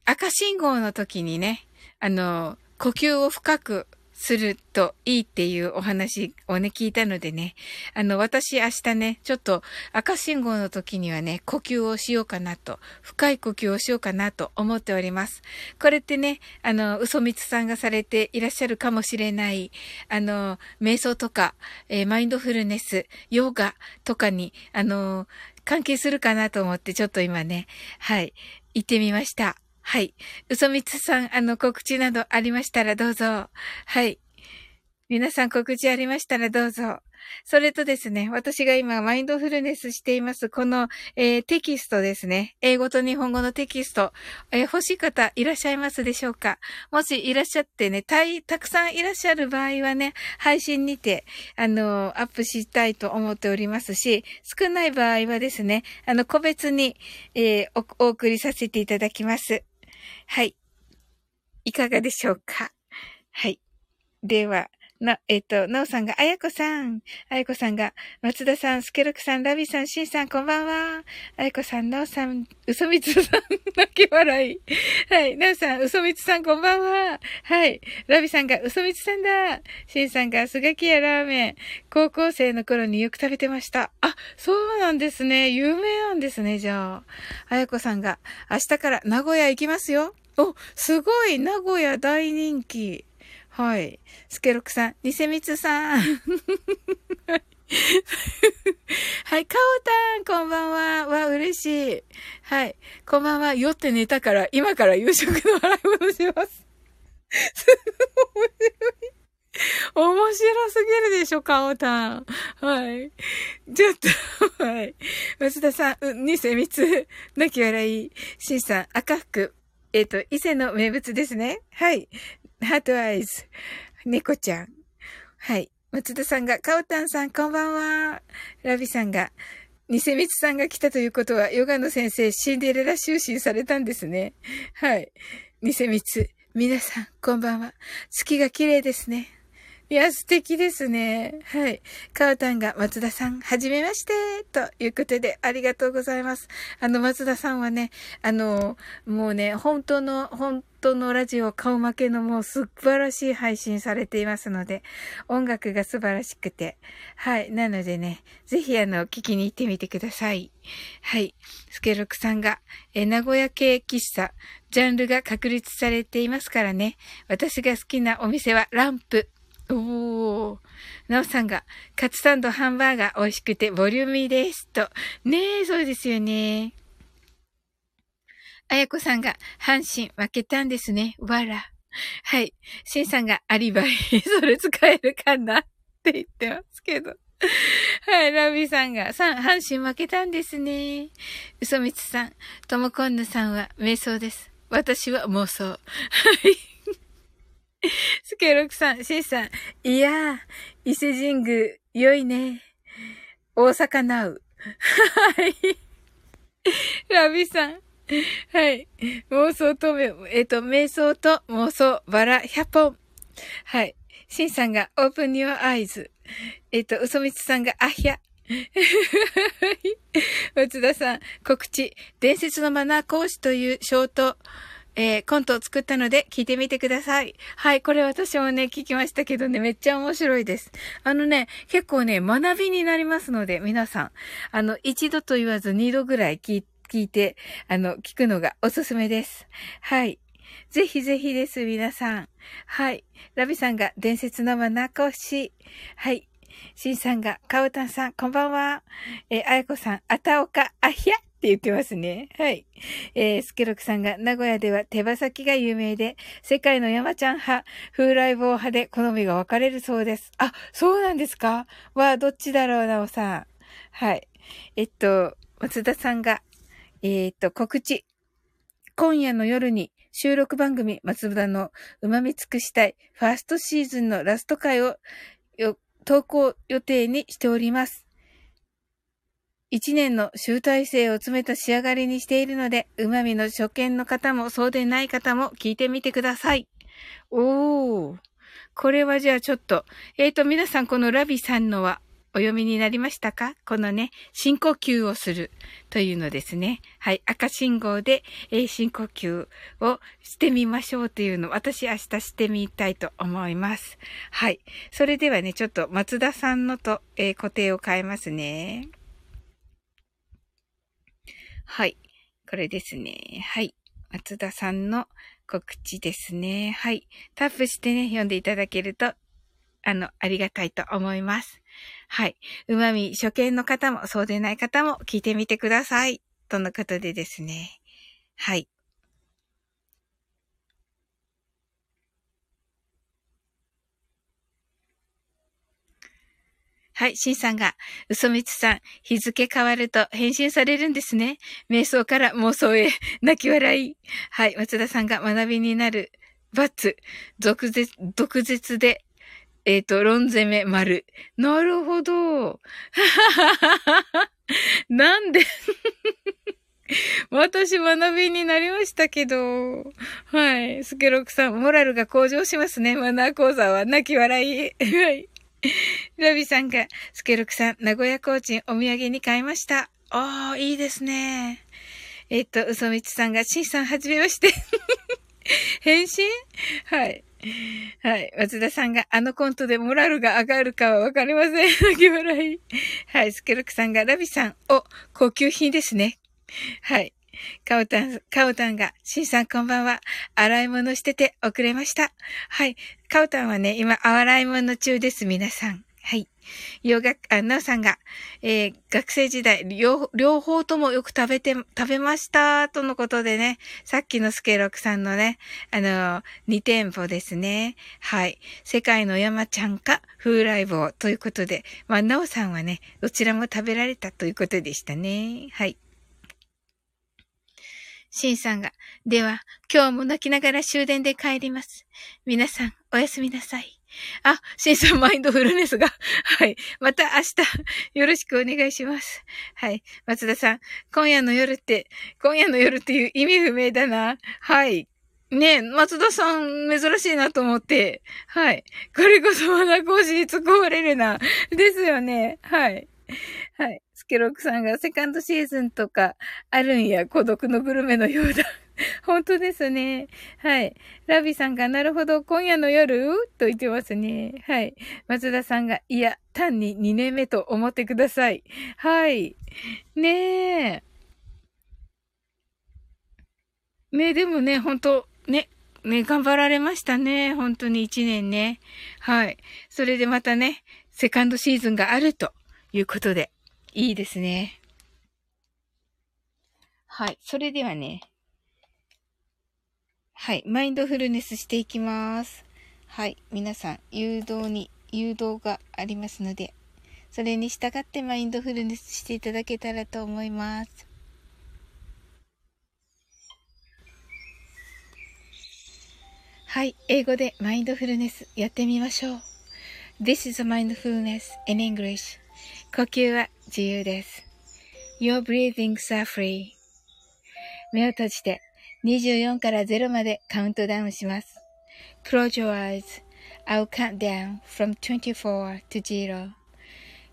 赤信号の時にね、あの、呼吸を深くするといいっていうお話をね、聞いたのでね、あの、私明日ね、ちょっと赤信号の時にはね、呼吸をしようかなと、深い呼吸をしようかなと思っております。これってね、あの、嘘みつさんがされていらっしゃるかもしれない、あの、瞑想とか、えー、マインドフルネス、ヨガとかに、あの、関係するかなと思って、ちょっと今ね、はい、行ってみました。はい。嘘みつさん、あの、告知などありましたらどうぞ。はい。皆さん告知ありましたらどうぞ。それとですね、私が今マインドフルネスしています、この、えー、テキストですね。英語と日本語のテキスト、えー、欲しい方いらっしゃいますでしょうか？もしいらっしゃってね、たい、たくさんいらっしゃる場合はね、配信にて、あのアップしたいと思っておりますし、少ない場合はですね、あの、個別に、え、お、お送りさせていただきます。はい。いかがでしょうか？はい。では、な、えっ、と、なおさんが、あやこさん。あやこさんが、松田さん、スケロクさん、ラビさん、シンさん、こんばんは。あやこさん、なおさん、うそみつさん、泣き笑い。はい。なおさん、うそみつさん、こんばんは。はい。ラビさんが、うそみつさんだ。シンさんが、すがきやラーメン。高校生の頃によく食べてました。あ、そうなんですね。有名なんですね、じゃあ。あやこさんが、明日から名古屋行きますよ。お、すごい名古屋大人気。はい。スケロクさん、ニセミツさん。はい、カオタン、こんばんは。わ、嬉しい。はい。こんばんは。酔って寝たから、今から夕食の払い戻します。すごい面白い。面白すぎるでしょ、カオタン。はい。ちょっと、はい。松田さん、う、ニセミツ、泣き笑い。シンさん、赤服。えっ、ー、と、伊勢の名物ですね。はい。ハートアイズ。猫ちゃん。はい。松田さんが、かおたんさん、こんばんは。ラビさんが、ニセミツさんが来たということは、ヨガの先生、シンデレラ就寝されたんですね。はい。ニセミツ、皆さん、こんばんは。月が綺麗ですね。いや、素敵ですね。はい。カオタンが松田さん、はじめまして、ということで、ありがとうございます。あの、松田さんはね、あの、もうね、本当の、本当のラジオ顔負けのもう素晴らしい配信されていますので、音楽が素晴らしくて、はい。なのでね、ぜひあの、聞きに行ってみてください。はい。スケロクさんが、え、名古屋系喫茶、ジャンルが確立されていますからね。私が好きなお店はランプ。おー。なおさんが、カツサンドハンバーガー美味しくてボリューミーです。と。ねえ、そうですよね。あやこさんが、阪神負けたんですね。わら。はい。しんさんが、アリバイ。それ使えるかなって言ってますけど。はい、ラビさんが、さん、阪神負けたんですね。嘘みつさん、ともこんぬさんは瞑想です。私は妄想。はい。スケロクさん、シンさん、いやー、伊勢神宮、良いね。大阪ナウ。はい。ラビさん、はい。妄想と、えっ、と、瞑想と妄想、バラ100本。はい。シンさんが、オープンニュアアイズ。えっ、と、嘘みつさんが、あひゃ。松田さん、告知。伝説のマナー講師というショート、えー、コントを作ったので聞いてみてください。はい、これ私もね、聞きましたけどね、めっちゃ面白いです。あのね、結構ね、学びになりますので、皆さん、あの、一度と言わず二度ぐらい聞いて、あの、聞くのがおすすめです。はい。ぜひぜひです、皆さん。はい。ラビさんが伝説のマナー講師。はい。シンさんが、カオタンさん、こんばんは。えー、あやこさん、あたおか、あひゃって言ってますね。はい。えー、スケロクさんが、名古屋では手羽先が有名で、世界の山ちゃん派、風来坊派で好みが分かれるそうです。あ、そうなんですか？は、どっちだろうなおさん。はい。えっと、松田さんが、えー、っと、告知。今夜の夜に収録番組松田の旨味尽くしたいファーストシーズンのラスト回を投稿予定にしております。一年の集大成を詰めた仕上がりにしているので、旨味の初見の方もそうでない方も聞いてみてください。おー。これはじゃあちょっと、えっ、ー、と皆さんこのラビさんのはお読みになりましたか？このね、深呼吸をするというのですね。はい。赤信号で、えー、深呼吸をしてみましょうというのを私明日してみたいと思います。はい。それではね、ちょっと松田さんのと、えー、固定を変えますね。はい。これですね。はい。松田さんの告知ですね。はい。タップしてね、読んでいただけると、あの、ありがたいと思います。はい。うまみ初見の方もそうでない方も聞いてみてください。とのことでですね。はい。はい、シンさんが、嘘みつさん、日付変わると返信されるんですね。瞑想から妄想へ、泣き笑い。はい、松田さんが学びになる、バツ、毒舌、毒舌でえっ、ー、と、論攻め丸。なるほど。なんで私学びになりましたけど。はい。スケロクさん、モラルが向上しますね。マナー講座は泣き笑い。はい。ラビさんが、スケロクさん、名古屋コーチンお土産に買いました。ああ、いいですね。えっ、と、嘘みちさんが、シンさんはじめまして。返信？はい。はい。松田さんがあのコントでモラルが上がるかはわかりません。泣き笑い。はい。スケルクさんがラビさん、お、高級品ですね。はい。カオタン、カオタンが、シンさんこんばんは。洗い物してて遅れました。はい。カオタンはね、今、洗い物中です、皆さん。はい。洋楽、あ、なおさんが、えー、学生時代、両、両方ともよく食べて、食べました、とのことでね、さっきのスケロクさんのね、あの、2店舗ですね。はい。世界の山ちゃんか、風来坊ということで、まあ、なおさんはね、どちらも食べられたということでしたね。はい。シンさんが、では、今日も泣きながら終電で帰ります。皆さん、おやすみなさい。あ、シンさんマインドフルネスが。はい。また明日、よろしくお願いします。はい。松田さん、今夜の夜って、今夜の夜っていう意味不明だな。はい。ねえ、松田さん、珍しいなと思って。はい。これこそまだ講師に突っ込まれるな。ですよね。はい。はい。ケロクさんがセカンドシーズンとかあるんや、孤独のグルメのようだ。本当ですね。はい。ラビさんが、なるほど、今夜の夜？と言ってますね。はい。松田さんが、いや、単に2年目と思ってください。はい。ねえ。ね、でもね、本当ね、ね、頑張られましたね。本当に一年ね。はい。それでまたね、セカンドシーズンがあるということで、いいですね。はい。それではね、はい。マインドフルネスしていきます。はい。皆さん、誘導に、誘導がありますので、それに従ってマインドフルネスしていただけたらと思います。はい。英語でマインドフルネスやってみましょう。This is a mindfulness in English. 呼吸は自由です。Your breathings are free. 目を閉じて24から0までカウントダウンします。Close your eyes. I'll count down from 24 to 0.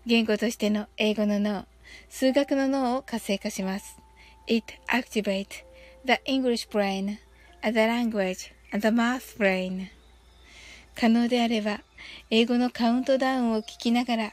言語としての英語の脳、数学の脳を活性化します。It activates the English brain, the language, and the math brain. 可能であれば、英語のカウントダウンを聞きながら、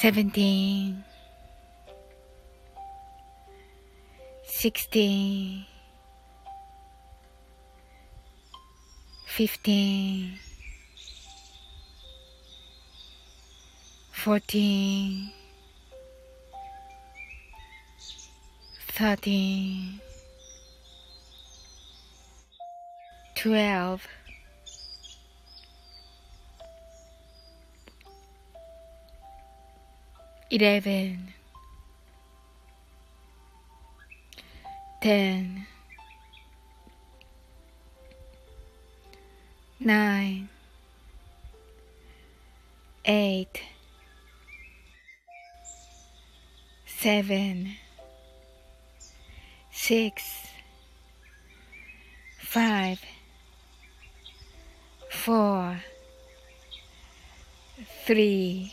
17 16 15 14 13 12 eleven, ten, nine, eight, seven, six, five, four, three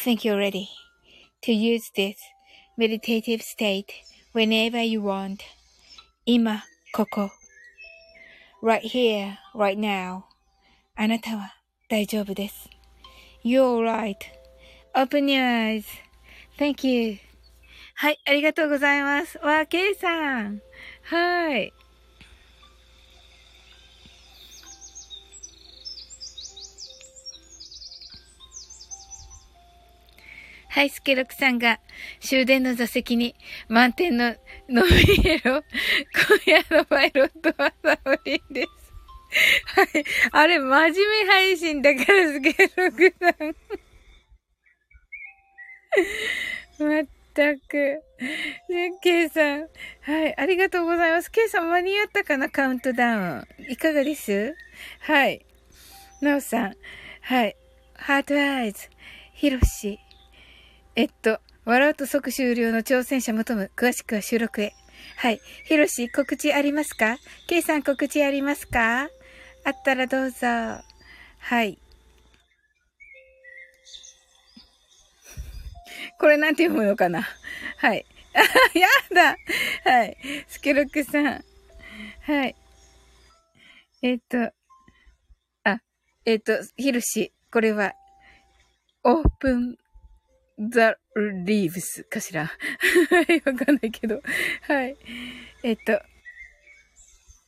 think you're ready to use this meditative state whenever you want. 今、ここ。right here, right now. あなたは大丈夫です。You're right.Open your eyes.Thank you. はい、ありがとうございます。わー、ケイさん。はい。 ハイスケロクさんが終電の座席に満点のノミエロ、今夜のパイロットはサオリンです。はい。あれ、真面目配信だから、スケロクさん。まったく。ね、ケイさん。はい。ありがとうございます。ケイさん間に合ったかな？カウントダウン。いかがです？はい。なおさん。はい。ハートアイズ。ヒロシ。えっと、笑うと即終了の挑戦者求む。詳しくは収録へ。はい。ヒロシ、告知ありますか？ケイさん告知ありますか？あったらどうぞ。はい。これなんて読むのかな？はい。あ、やだはい。スケロックさん。はい。えっ、と、あ、えっ、と、ヒロシ、これは、オープン the leaves かしら。はい、わかんないけど。はい。えっと、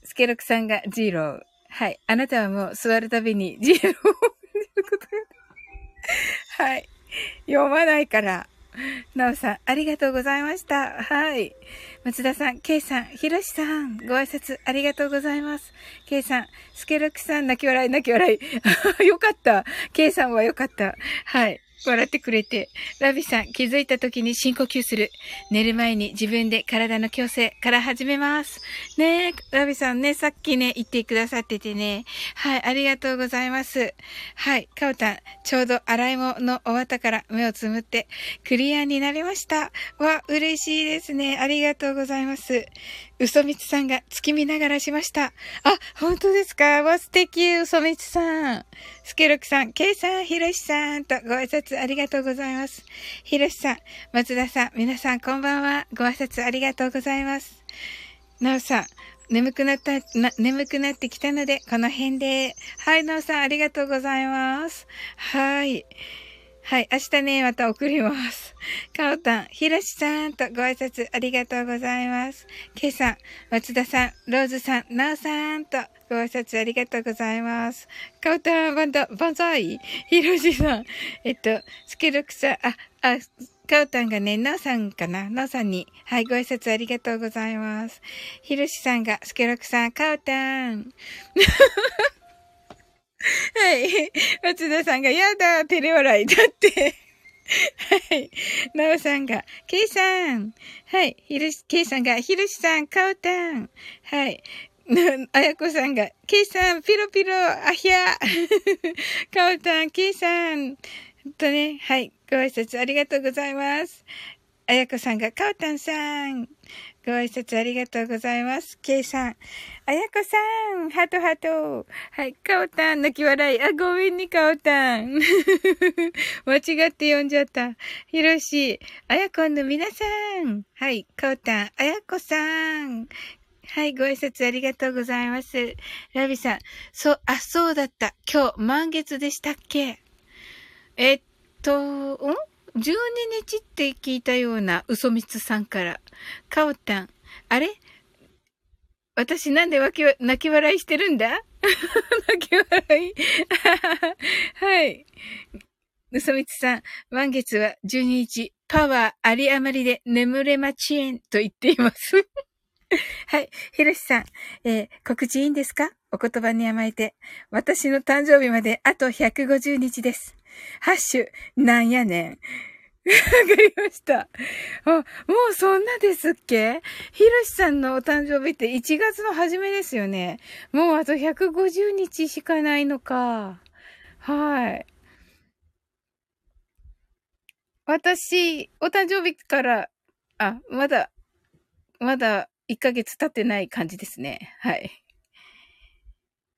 スケロクさんがジーロー。はい。あなたはもう座るたびにジーローをはい。読まないから。なおさん、ありがとうございました。はい。松田さん、ケイさん、ひろしさん、ご挨拶ありがとうございます。ケイさん、スケロクさん、泣き笑い、泣き笑い。よかった。ケイさんはよかった。はい。笑ってくれて。ラビさん、気づいた時に深呼吸する。寝る前に自分で体の矯正から始めます。ねえ、ラビさんね、さっきね、言ってくださっててね。はい、ありがとうございます。はい、カオタン、ちょうど洗い物終わったから目をつむってクリアになりました。わ、嬉しいですね。ありがとうございます。嘘みつさんが月見ながらしました。あ、本当ですか？わ、素敵、嘘みつさん。スケロクさん、ケイさん、ヒロシさんとご挨拶ありがとうございます。ヒロシさん、松田さん、皆さんこんばんは。ご挨拶ありがとうございます。なおさん、眠くなった、な、眠くなってきたので、この辺で。はい、なおさん、ありがとうございます。はい。はい。明日ね、また送ります。かおたん、ひろしさんとご挨拶ありがとうございます。けいさん、松田さん、ローズさん、なおさんとご挨拶ありがとうございます。かおたん、バンダ、バンザイひろしさん、えっと、スケルクさん、あ、あ、かおたんがね、なおさんかな？なおさんに、はい、ご挨拶ありがとうございます。ひろしさんが、スケロクさん、かおたん。はい。松田さんが、やだ、照れ笑い。だって。はい。なおさんが、けいさん。はい。ひるし、けいさんが、ひるしさん、かおたん。はい。あやこさんが、けいさん、ピロピロ、あひゃ。かおたん、けいさん。とね、はい。ご挨拶ありがとうございます。あやこさんが、かおたんさん。ご挨拶ありがとうございます。ケイさん。あやこさん。ハトハト。はい。かおたん。泣き笑い。あ、ごめんに、かおたん。間違って呼んじゃった。ひろし。あやこんの皆さん。はい。かおたん。あやこさん。はい、ご挨拶ありがとうございます。ラビさん、そう、あ、そうだった。今日、満月でしたっけ？えっと、ん？12日って聞いたような嘘みつさんから。かおたん。あれ？私なんで泣き笑いしてるんだ？泣き笑い？はい。嘘みつさん。満月は12日。パワーあり余りで眠れまちえんと言っています はい。ひろしさん、えー、告知いいんですか？お言葉に甘えて。私の誕生日まであと150日です。ハッシュ、なんやねん。わかりました。あ、もうそんなですっけ？ひろしさんのお誕生日って1月の初めですよね。もうあと150日しかないのか。はい。私、お誕生日から、あ、まだ、まだ1ヶ月経ってない感じですね。はい。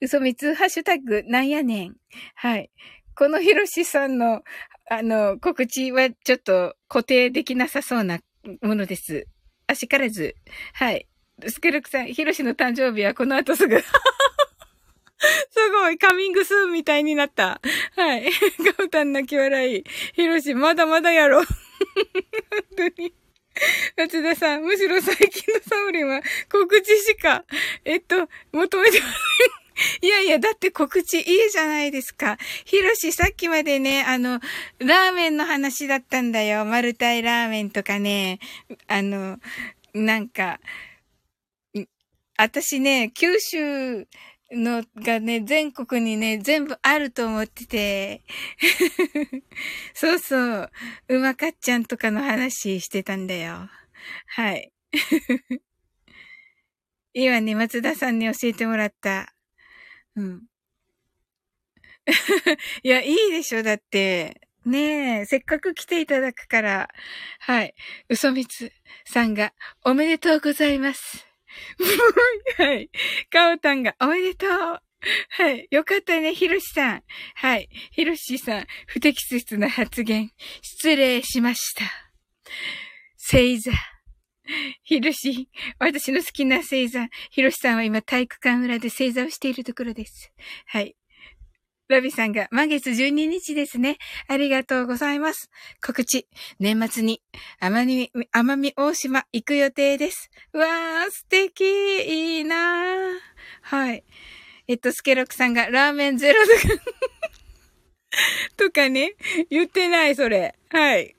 嘘みつ、ハッシュタグ、なんやねん。はい。このヒロシさんの、あの、告知はちょっと固定できなさそうなものです。あしからず。はい。スケルクさん、ヒロシの誕生日はこの後すぐ。すごい、カミングスーンみたいになった。はい。ガウタン泣き笑い。ヒロシ、まだまだやろ。本当に。松田さん、むしろ最近のサウリンは告知しか、えっと、求めてません。いやいや、だって告知いいじゃないですか。ひろし、さっきまでね、あの、ラーメンの話だったんだよ。マルタイラーメンとかね、あの、なんか、私ね、九州のがね、全国にね、全部あると思ってて。そうそう。うまかっちゃんとかの話してたんだよ。はい。今ね、松田さんに教えてもらった。うん。いや、いいでしょ、だって。ねえ、せっかく来ていただくから。はい。嘘みつさんが、おめでとうございます。はい。かおたんが、おめでとう。はい。よかったね、ひろしさん。はい。ひろしさん、不適切な発言、失礼しました。星座。ひろし、私の好きな星座。ひろしさんは今体育館裏で星座をしているところです。はい。ラビさんが満月12日ですね。ありがとうございます。告知。年末に奄美、奄美大島行く予定です。うわー、素敵いいなーはい。えっと、スケロクさんがラーメンゼロとか とかね。言ってない、それ。はい。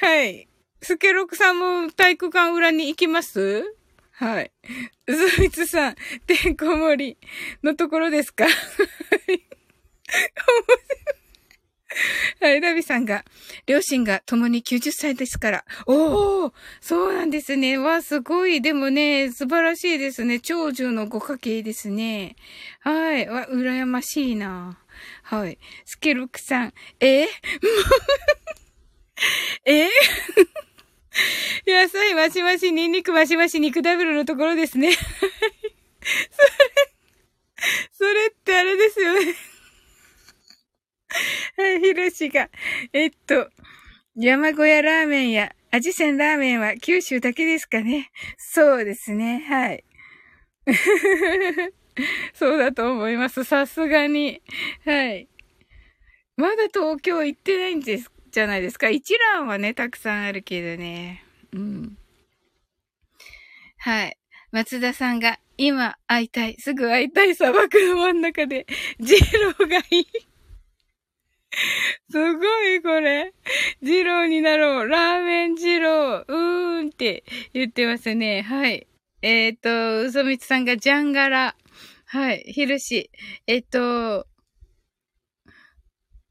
はい。スケロクさんも体育館裏に行きます？はい。うずみつさん、てんこ盛りのところですか、はいラビさんが、両親が共に90歳ですから。おおそうなんですね。わ、すごい。でもね、素晴らしいですね。長寿のご家系ですね。はい。わ、羨ましいな。はい。スケルクさん、え？え？野菜マシマシ、ニンニクマシマシ、肉ダブルのところですね。それ、それってあれですよね。はい、ひろしが、えっと、山小屋ラーメンや味仙ラーメンは九州だけですかね。そうですね、はい。そうだと思います。さすがに。はい。まだ東京行ってないんです、じゃないですか。一蘭はね、たくさんあるけどね。うん。はい。松田さんが、今会いたい、すぐ会いたい砂漠の真ん中で、ジローがいい。すごいこれ。二郎になろう。ラーメン二郎。うーんって言ってますね。はい。えっ、ー、と、うそみつさんがジャンガラ。はい。ひるし。えっ、ー、と、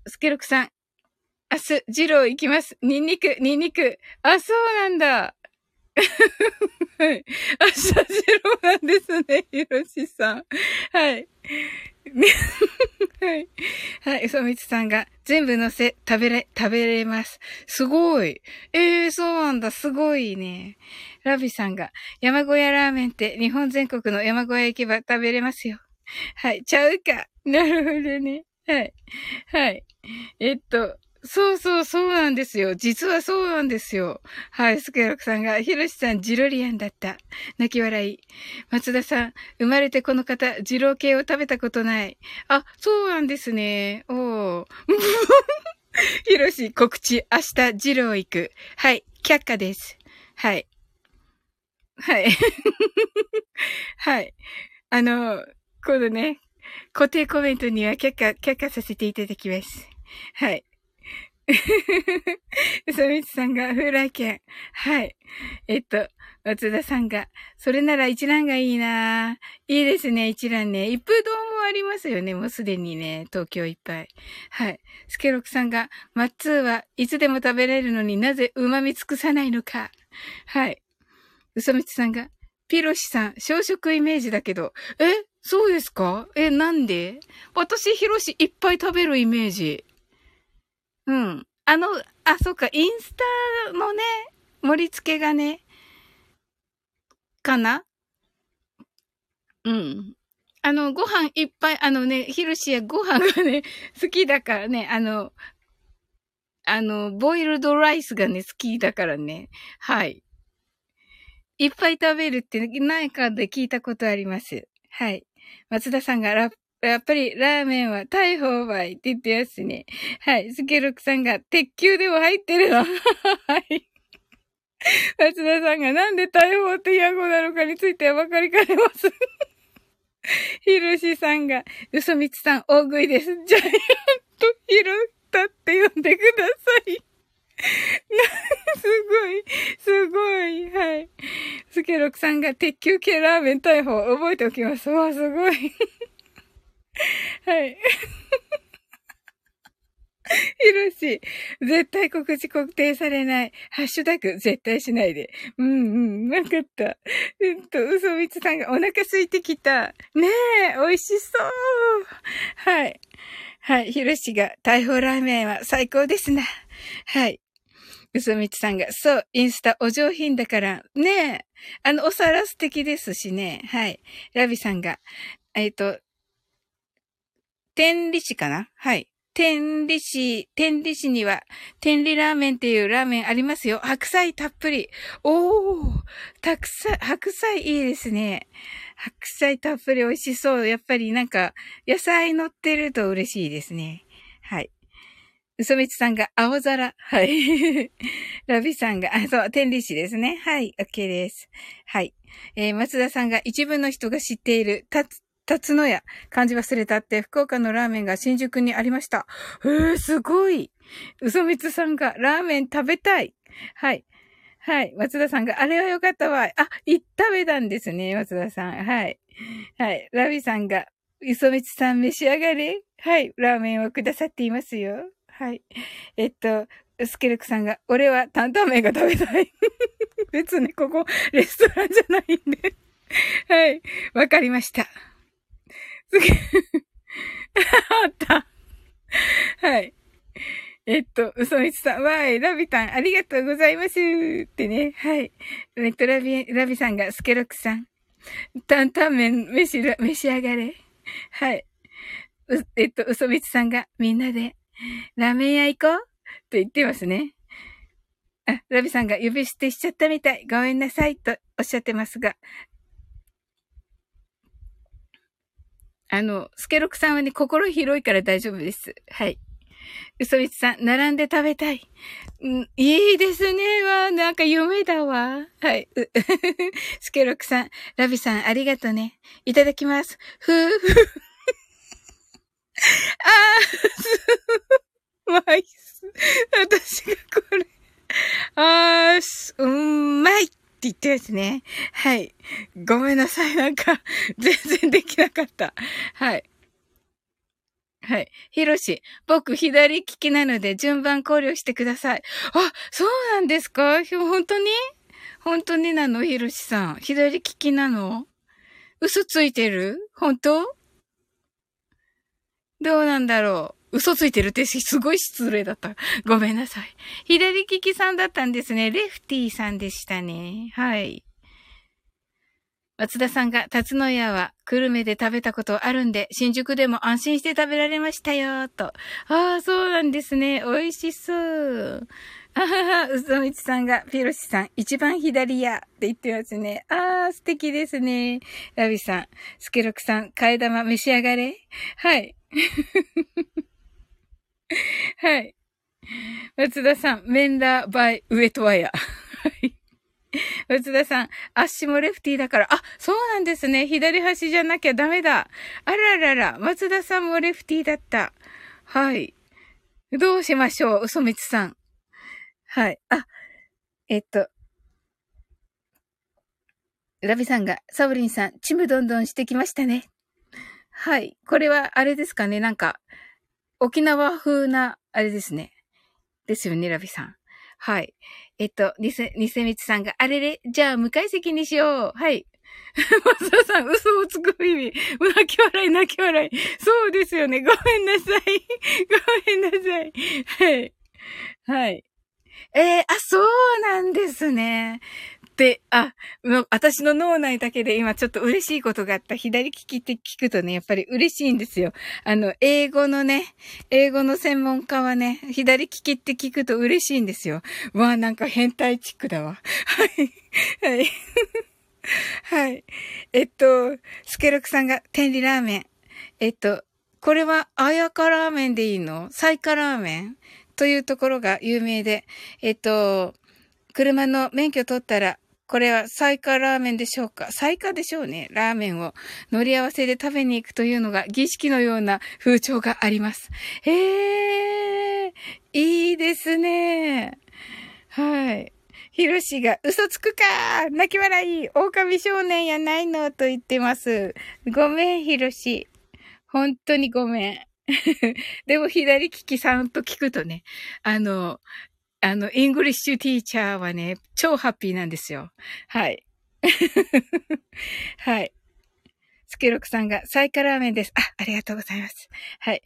スケロクさん。明日、二郎行きます。ニンニク、ニンニク。あ、そうなんだ。はい。明日、二郎なんですね、ひろしさん。はい。はい。はい。うそみつさんが全部乗せ、食べれ、食べれます。すごい。ええー、そうなんだ。すごいね。ラビさんが山小屋ラーメンって日本全国の山小屋行けば食べれますよ。はい。ちゃうか。なるほどね。はい。はい。えっと、そうそう、そうなんですよ。実はそうなんですよ。はい、スケロクさんが、ヒロシさん、ジロリアンだった。泣き笑い。松田さん、生まれてこの方、ジロー系を食べたことない。あ、そうなんですね。おー。ヒロシ、告知、明日、ジロー行く。はい、却下です。はい。はい。はい。あの、このね、固定コメントには却下、却下させていただきます。はい。うさみつさんが風来券。はい。えっと、松田さんが、それなら一覧がいいなぁいいですね、一覧ね。一風堂もありますよね、もうすでにね、東京いっぱい。はい。スケロクさんが、マッツーはいつでも食べれるのになぜ旨味尽くさないのか。はい。うさみつさんが、ピロシさん、小食イメージだけど、えそうですか？え、なんで？私、ヒロシいっぱい食べるイメージ。うん。あの、あ、そうか、インスタのね、盛り付けがね、かな？うん。あの、ご飯いっぱい、あのね、ヒルシやご飯がね、好きだからね、あの、あの、ボイルドライスがね、好きだからね。はい。いっぱい食べるって何かで聞いたことあります。はい。松田さんがラッやっぱりラーメンは大砲梅って言ってますね。はい。スケロクさんが鉄球でも入ってるの。はい。松田さんがなんで大砲ってヤゴなのかについては分かりかねます。ひろしさんが、うそみつさん大食いです。ジャイアントひろたって呼んでください。すごい、すごい、はい。スケロクさんが、が鉄球系ラーメン逮捕。覚えておきます。わ、すごい。はい。ひろし、絶対告知固定されない。ハッシュタグ、絶対しないで。うんうん、わかった。えっと、嘘みつさんがお腹空いてきた。ねえ、美味しそう。はい。はい、ひろしが、大砲ラーメンは最高ですな。はい。嘘みつさんが、そう、インスタお上品だから、ねえ、あの、お皿素敵ですしね。はい。ラビさんが、えっ、と、天理市かな？はい。天理市、天理市には、天理ラーメンっていうラーメンありますよ。白菜たっぷり。おー、たくさん、白菜いいですね。白菜たっぷり美味しそう。やっぱりなんか、野菜乗ってると嬉しいですね。はい。嘘みつさんが青皿。はい。ラビさんが、あ、そう、天理市ですね。はい、OK です。はい。えー、松田さんが一部の人が知っている、たつ、辰野屋、漢字忘れたって、福岡のラーメンが新宿にありました。えー、すごい。嘘みつさんが、ラーメン食べたい。はい。はい。松田さんが、あれはよかったわ。あ、い、食べたんですね、松田さん。はい。はい。ラビさんが、嘘みつさん召し上がれ。はい。ラーメンをくださっていますよ。はい。えっと、スケルクさんが、俺は担々麺が食べたい。別にここ、レストランじゃないんで。はい。わかりました。すげえ。あった。はい。えっと、嘘みつさん、わーい、ラビタン、ありがとうございます。ってね。はい。えっと、ラビ、ラビさんが、スケロクさん。担々麺、召し、召し上がれ。はい。えっと、嘘みつさんが、みんなで、ラーメン屋行こうって言ってますね。あ、ラビさんが呼び捨てしちゃったみたい。ごめんなさいとおっしゃってますが、あの、スケロクさんはね、心広いから大丈夫です。はい。嘘みつさん、並んで食べたい。うんいいですね。わ、なんか夢だわ。はい。スケロクさん、ラビさん、ありがとね。いただきます。ふーふー。あー、まいっす。私がこれ。あー、うんまい。言ってますね。はい。ごめんなさい。なんか、全然できなかった。はい。はい。ひろし、僕左利きなので順番考慮してください。あ、そうなんですか？本当に？本当になの？ひろしさん。左利きなの？嘘ついてる？本当？どうなんだろう？嘘ついてるってすごい失礼だった。ごめんなさい。左利きさんだったんですね。レフティーさんでしたね。はい。松田さんが、辰野屋は、久留米で食べたことあるんで、新宿でも安心して食べられましたよ、と。ああ、そうなんですね。美味しそう。あはは、うそみちさんが、ピロシさん、一番左や、って言ってますね。ああ、素敵ですね。ラビさん、スケロクさん、替え玉召し上がれ。はい。はい。松田さん、メンラーバイウエトワヤ。はい。松田さん、足もレフティーだから、あ、そうなんですね。左端じゃなきゃダメだ。あららら、松田さんもレフティーだった。はい。どうしましょう、嘘みつさん。はい。あ、えっと。ラビさんが、サブリンさん、ちむどんどんしてきましたね。はい。これは、あれですかね。なんか、沖縄風な、あれですね。ですよね、ラビさん。はい。えっと、ニセ、ニセミツさんが、あれれ、じゃあ、向かい席にしよう。はい。松田さん、嘘をつく意味。泣き笑い、泣き笑い。そうですよね。ごめんなさい。ごめんなさい。はい。はい。えー、あ、そうなんですね。で、あ、私の脳内だけで今ちょっと嬉しいことがあった。左利きって聞くとね、やっぱり嬉しいんですよ。あの、英語のね、英語の専門家はね、左利きって聞くと嬉しいんですよ。わあ、なんか変態チックだわ。はい。はい。はい。えっと、スケロクさんが天理ラーメン。えっと、これは、あやかラーメンでいいの？サイカラーメン？というところが有名で、えっと、車の免許取ったら、これはサイカラーメンでしょうか？サイカでしょうね。ラーメンを乗り合わせで食べに行くというのが儀式のような風潮があります。へえ、いいですね。はい。ひろしが、嘘つくか泣き笑い狼少年やないのと言ってます。ごめん、ひろし。本当にごめん。でも左利きさんと聞くとね、あの、あの、 English teacher はね、超ハッピーなんですよ。はい。はい。スケロクさんが、彩華ラーメンです。あ、ありがとうございます。はい。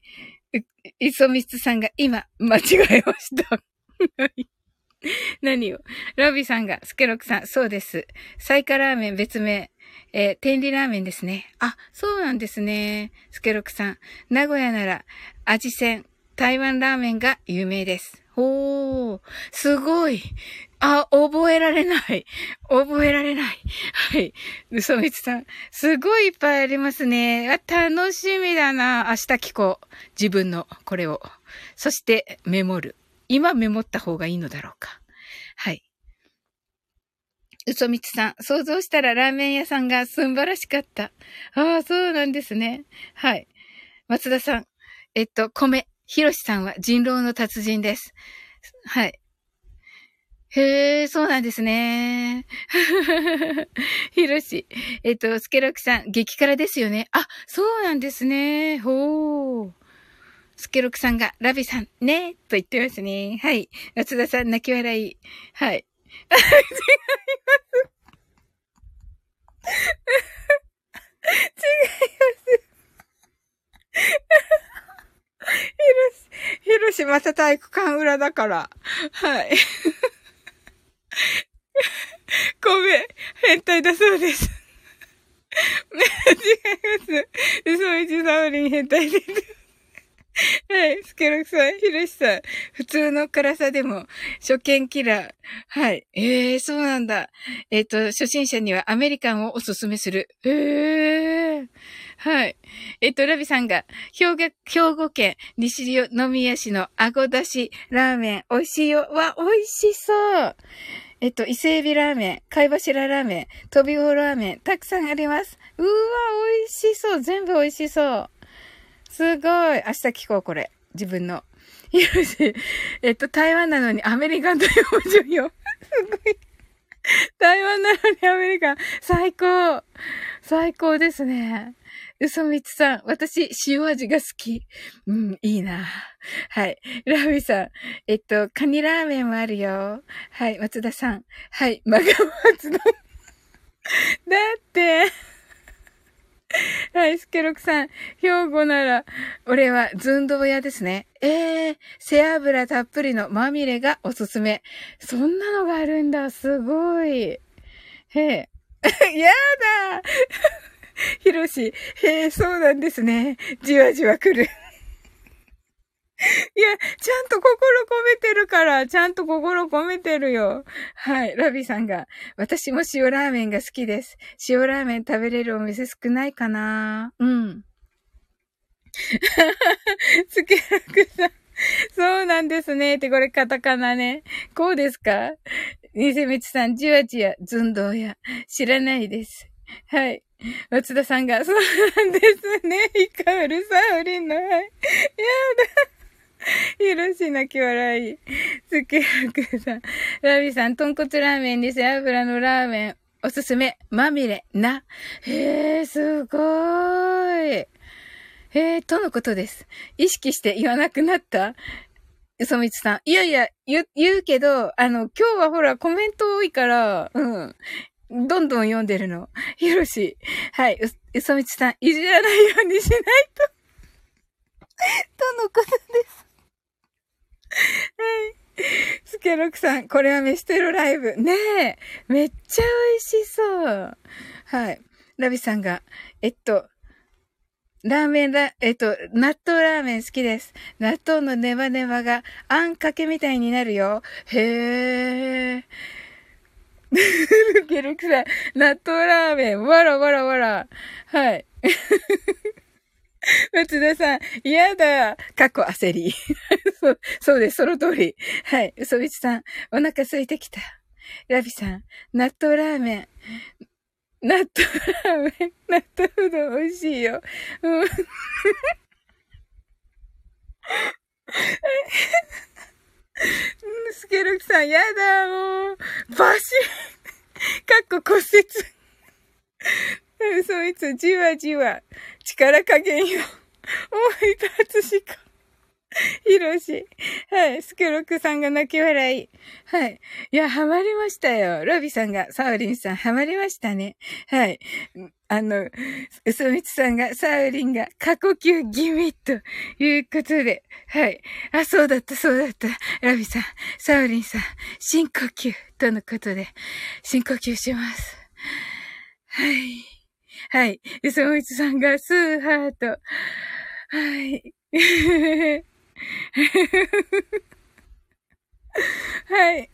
イソミツさんが、今、間違えました。何を？ラビさんが、スケロクさん、そうです。サイカラーメン別名。えー、天理ラーメンですね。あ、そうなんですね。スケロクさん。名古屋なら、味仙、台湾ラーメンが有名です。ほー、すごい。あ、覚えられない。覚えられない。はい。嘘みつさん。すごいいっぱいありますね。あ、楽しみだな。明日聞こう。自分のこれを。そしてメモる。今メモった方がいいのだろうか。はい。嘘みつさん。想像したらラーメン屋さんが素晴らしかった。ああ、そうなんですね。はい。松田さん。えっと、米。ひろしさんは人狼の達人です。はい。へえ、そうなんですね。ひろし。えっと、スケロクさん、激辛ですよね。あ、そうなんですね。ほー。スケロクさんが、ラビさん、ねと言ってますね。はい。松田さん、泣き笑い。はい。違います。違います。ひろし、ひろしまた体育館裏だから。はい。ごめん。変態だそうです。違います。嘘一サウリン変態です。はい。スケロクさん、ヒロシさん。普通の辛さでも、初見キラー。はい。ええー、そうなんだ。えっ、ー、と、初心者にはアメリカンをおすすめする。ええー。はい。えっと、ラビさんが、兵庫、兵庫県西宮市のあごだしラーメン、美味しいよ。わ、美味しそう。えっと、伊勢海老ラーメン、貝柱ラーメン、飛び魚ラーメン、たくさんあります。うわ、美味しそう。全部美味しそう。すごい。明日聞こう、これ。自分の。よし。えっと、台湾なのにアメリカンという文字よ。すごい。台湾なのにアメリカン。最高。最高ですね。嘘みつさん、私、塩味が好き。うん、いいな。はい。ラビさん、えっと、カニラーメンもあるよ。はい、松田さん。はい、マガ松田。だって、はい、スケロクさん。兵庫なら、俺は寸胴屋ですね。ええー、背脂たっぷりのまみれがおすすめ。そんなのがあるんだ。すごい。へえ。やだひろし、へえ、そうなんですね。じわじわ来る。いや、ちゃんと心込めてるから、ちゃんと心込めてるよ。はい、ラビさんが、私も塩ラーメンが好きです。塩ラーメン食べれるお店少ないかなうん。つけらくさん。そうなんですね。ってこれカタカナね。こうですか？ニセミツさん、じわじわ、寸胴や。知らないです。はい。松田さんが、そうなんですね。イカウルサウリンの、はい。やだ。ひろし泣き笑い。つけやくさん。ラビさん、豚骨ラーメンです。油のラーメン。おすすめ。まみれ。な。へえ、すごーい。へえ、とのことです。意識して言わなくなった嘘みつさん。いやいや、言う、言うけど、あの、今日はほら、コメント多いから、うん。どんどん読んでるの。ひろし。はい。う、うそみちさん、いじらないようにしないと とのことです。はい。スケロクさん、これは飯テロライブ。ねえ。めっちゃ美味しそう。はい。ラビさんが、えっと、ラーメンラ、えっと、納豆ラーメン好きです。納豆のネバネバがあんかけみたいになるよ。へえ。ルケルクさん、納豆ラーメン、わらわらわら。はい。松田さん、嫌だ。過去焦り。そう、そうです。その通り。はい。嘘びちさん、お腹空いてきた。ラビさん、納豆ラーメン。納豆ラーメン、納豆うどん美味しいよ。うん。スケルクさん、やだ、もう。バシッかっこ骨折。そいつ、じわじわ、力加減よ。おい、たつしか。ひろし。はい。スケロクさんが泣き笑い。はい。いや、ハマりましたよ。ロビさんが、サウリンさん、ハマりましたね。はい。あの、うそみつさんが、サウリンが、過呼吸気味ということで。はい。あ、そうだった、そうだった。ラビさん、サウリンさん、深呼吸とのことで、深呼吸します。はい。はい。うそみつさんが、スーハート。はい。はい。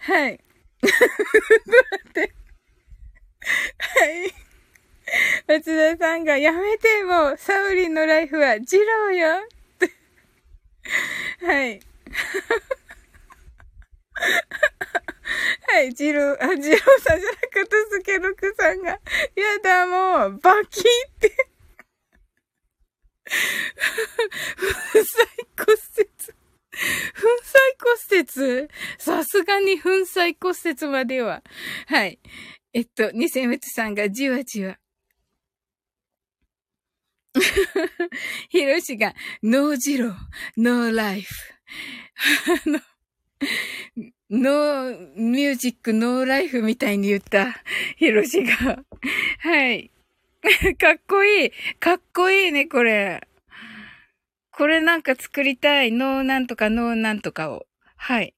はい。待って。はい。松田さんが、やめてもう、サウリンのライフは、ジローよ。はい。はい、ジロー、あ、ジローさんじゃなくて、スケロクさんが、やだ、もう、バキって。粉砕骨折。粉砕骨折？さすがに粉砕骨折までは。はい。えっと、ニセムツさんがじわじわ。ヒロシが、 no 二郎、no life。あの、 no music、no life みたいに言った、ヒロシが。はい。かっこいい。かっこいいね、これ。これなんか作りたい。ノーなんとかノーなんとかを。はい。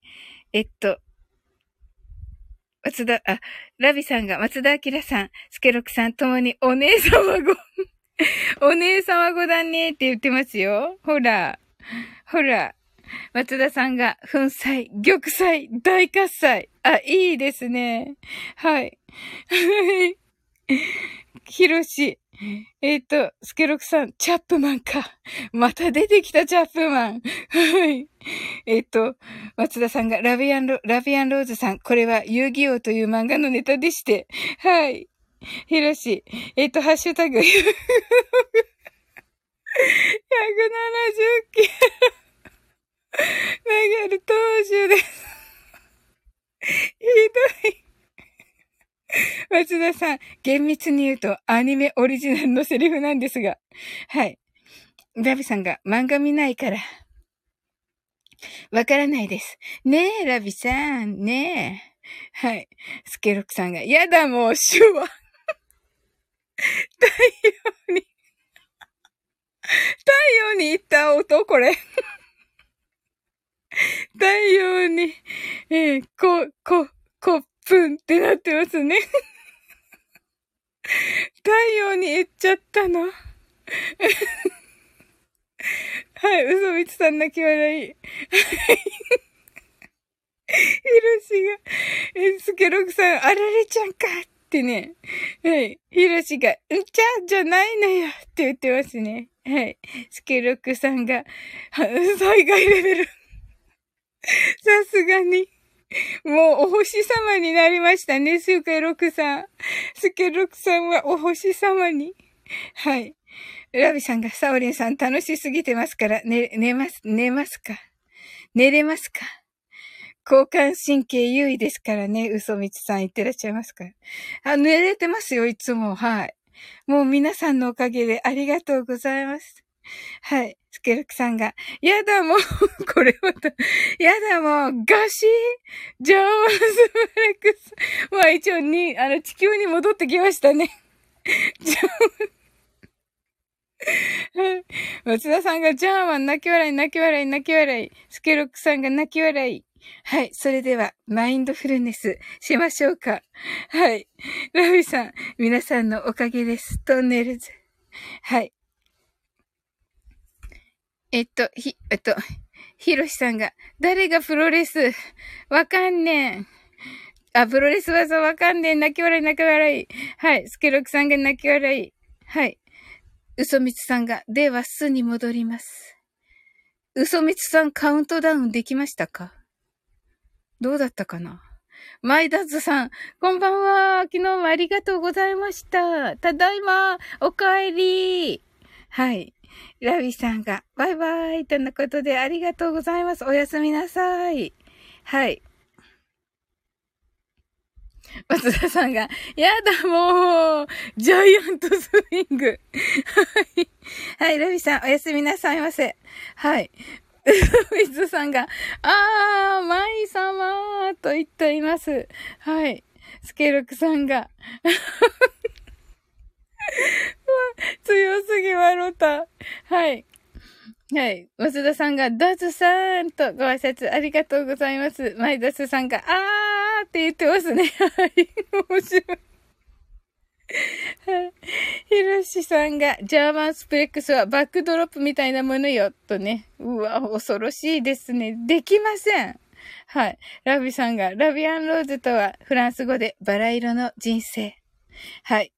えっと。松田、あ、ラビさんが、松田明さん、スケロクさんともにお姉様ご、お姉様ごだねって言ってますよ。ほら。ほら。松田さんが、粉砕、玉砕、大喝采。あ、いいですね。はい。ひろし。えっ、ー、と、スケロクさん、チャップマンか。また出てきたチャップマン。はい。えっ、と、松田さんが、ラビアンロ、ラビアンローズさん、これは遊戯王という漫画のネタでして。はい。ひろし。えっ、と、ハッシュタグ、170キロ。流れ投手です。ひどい。松田さん、厳密に言うとアニメオリジナルのセリフなんですが。はい。ラビさんが漫画見ないから。わからないです。ねえ、ラビさん、ねえ。はい。スケロクさんが、やだもう、手話。太陽に、太陽に行った音、これ。太陽に、えー、こ、こ、こ、プンってなってますね。太陽に行っちゃったの。はい、嘘みつさん泣き笑い。はい。ひろしが、え、スケロクさん、あられちゃんかってね。はい。ひろしが、うんちゃんじゃないのよって言ってますね。はい。スケロクさんが、災害レベル。さすがに。もうお星様になりましたね、スケロクさん。スケロクさんはお星様に。はい。ラビさんがサオリンさん楽しすぎてますから、寝、寝ます、寝ますか？寝れますか？交感神経優位ですからね、嘘みつさん言ってらっしゃいますから。あ、寝れてますよ、いつも。はい。もう皆さんのおかげでありがとうございます。はい。スケルクさんが、やだもう、これまた、やだもう、ガシージョーマンスブレックス。まあ一応に、あの、地球に戻ってきましたね。ジョー松田さんがジャーマン泣き笑い泣き笑い泣き笑い。スケロックさんが泣き笑い。はい。それでは、マインドフルネスしましょうか。はい。ラビさん、皆さんのおかげです。トンネルズ。はい。えっと、ひ、えっと、ひろしさんが、誰がプロレス？わかんねん。あ、プロレス技わかんねん。泣き笑い、泣き笑い。はい。スケロクさんが泣き笑い。はい。嘘みつさんが、では、すに戻ります。嘘みつさんカウントダウンできましたか？どうだったかな？マイダズさん、こんばんは。昨日もありがとうございました。ただいま、お帰り。はい。ラビさんが、バイバイとのことでありがとうございます。おやすみなさい。はい。松田さんが、やだもうジャイアントスイングはい。はい、ラビさん、おやすみなさいませ。はい。水さんが、あー、舞様と言っています。はい。スケルクさんが、強すぎ笑った。はい。はい。松田さんが、ダズさんとご挨拶ありがとうございます。マイダスさんが、あーって言ってますね。はい。面白い。ひろしさんが、ジャーマンスプレックスはバックドロップみたいなものよ、とね。うわ、恐ろしいですね。できません。はい。ラビさんが、ラビアンローズとはフランス語でバラ色の人生。はい。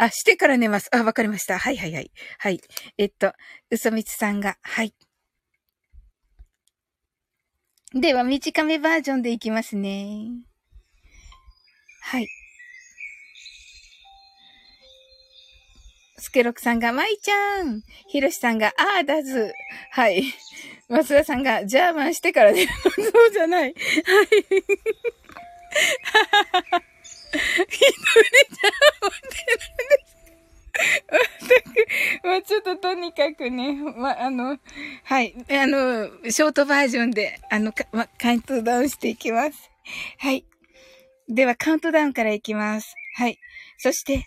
あ、してから寝ます。あ、わかりました。はいはいはい。はい。えっと、うそみつさんが、はい。では、短めバージョンでいきますね。はい。スケロクさんが、まいちゃん。ひろしさんが、あーだず。はい。松田さんが、ジャーマンしてからね。そうじゃない。はい。ははは一人じゃ持 ってるんです。まあ、ちょっととにかくね、まあ、あの、はい、あの、ショートバージョンで、あの、ま、カウントダウンしていきます。はい。では、カウントダウンからいきます。はい。そして、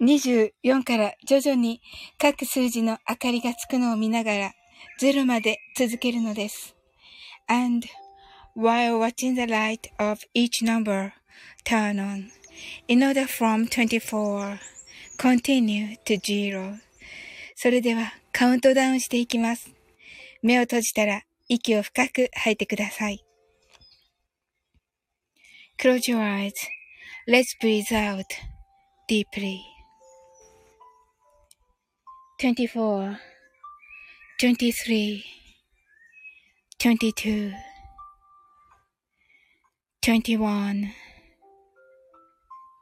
24から徐々に各数字の明かりがつくのを見ながら、0まで続けるのです。And, while watching the light of each number, turn on. In order from 24, continue to zero. それではカウントダウンしていきます。目を閉じたら息を深く吐いてください。Close your eyes. Let's breathe out deeply. 24, 23, 22, 21,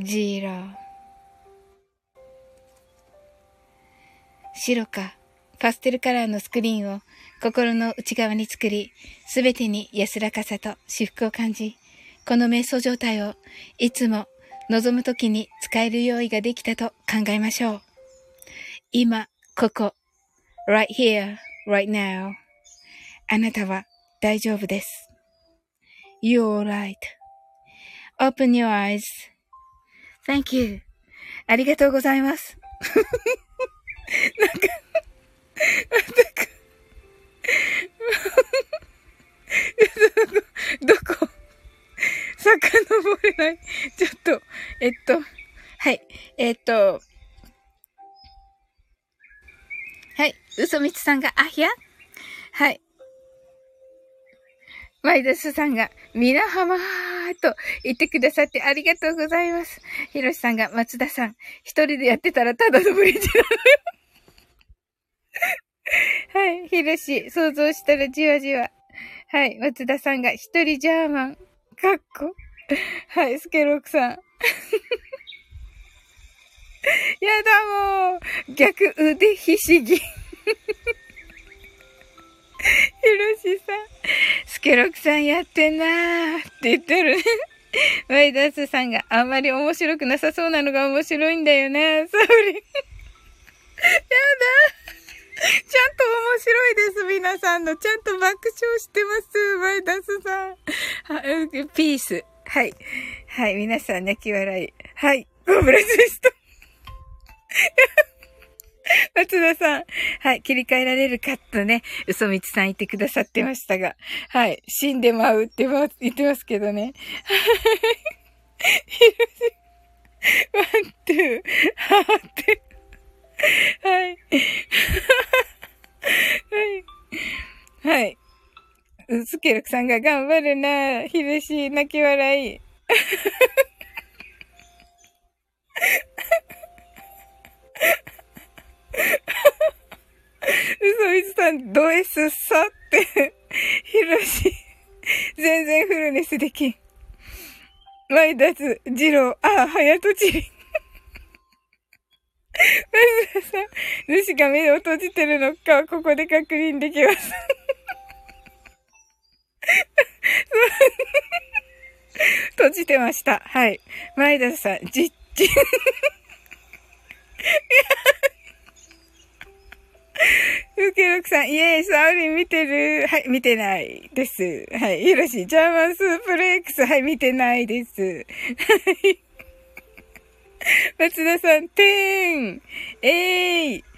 ジーロ白かパステルカラーのスクリーンを心の内側に作り、すべてに安らかさと至福を感じ、この瞑想状態をいつも望むときに使える用意ができたと考えましょう。今、ここ、right here, right now. あなたは大丈夫です。You're right.Open your eyes. Thank you. ありがとうございます。なんか、なんか、どこ？遡れない。ちょっと、えっと、はい、えっと、はい、嘘みつさんが、あひゃはい。マイダスさんが、みなはまーと言ってくださってありがとうございます。ヒロシさんが、松田さん、一人でやってたらただのブリッジなのよ。はい、ヒロシ、想像したらじわじわ。はい、松田さんが、一人ジャーマン、かっこ。はい、スケロークさん。やだもう、逆腕ひしぎ。ひろしさん、スケロクさんやってんなーって言ってるね。ワイダースさんがあんまり面白くなさそうなのが面白いんだよね。ソーリー。やだ。ちゃんと面白いです、皆さんの。ちゃんと爆笑してます、マイダスさん。ピース。はい。はい。皆さん、泣き笑い。はい。コブラツイスト。松田さん。はい。切り替えられるかとね、嘘みつさん言ってくださってましたが。はい。死んでまうって言ってますけどね。one、two、heart。はい。はい。はい。スケルクさんが頑張るな。ひろし、泣き笑い。嘘みつさん、ド S さって、ひろし、全然フルネスできん。マイダツ、ジロー、ああ、はやとちり。マズさん、主が目を閉じてるのか、ここで確認できます。閉じてました。はい。前田さん、じっち。ふけろくさん、イエーイ、サウリン見てるはい、見てないです。はい、ひろし、ジャーマンスープレックス、はい、見てないです。はい。松田さん、てーん、えーい。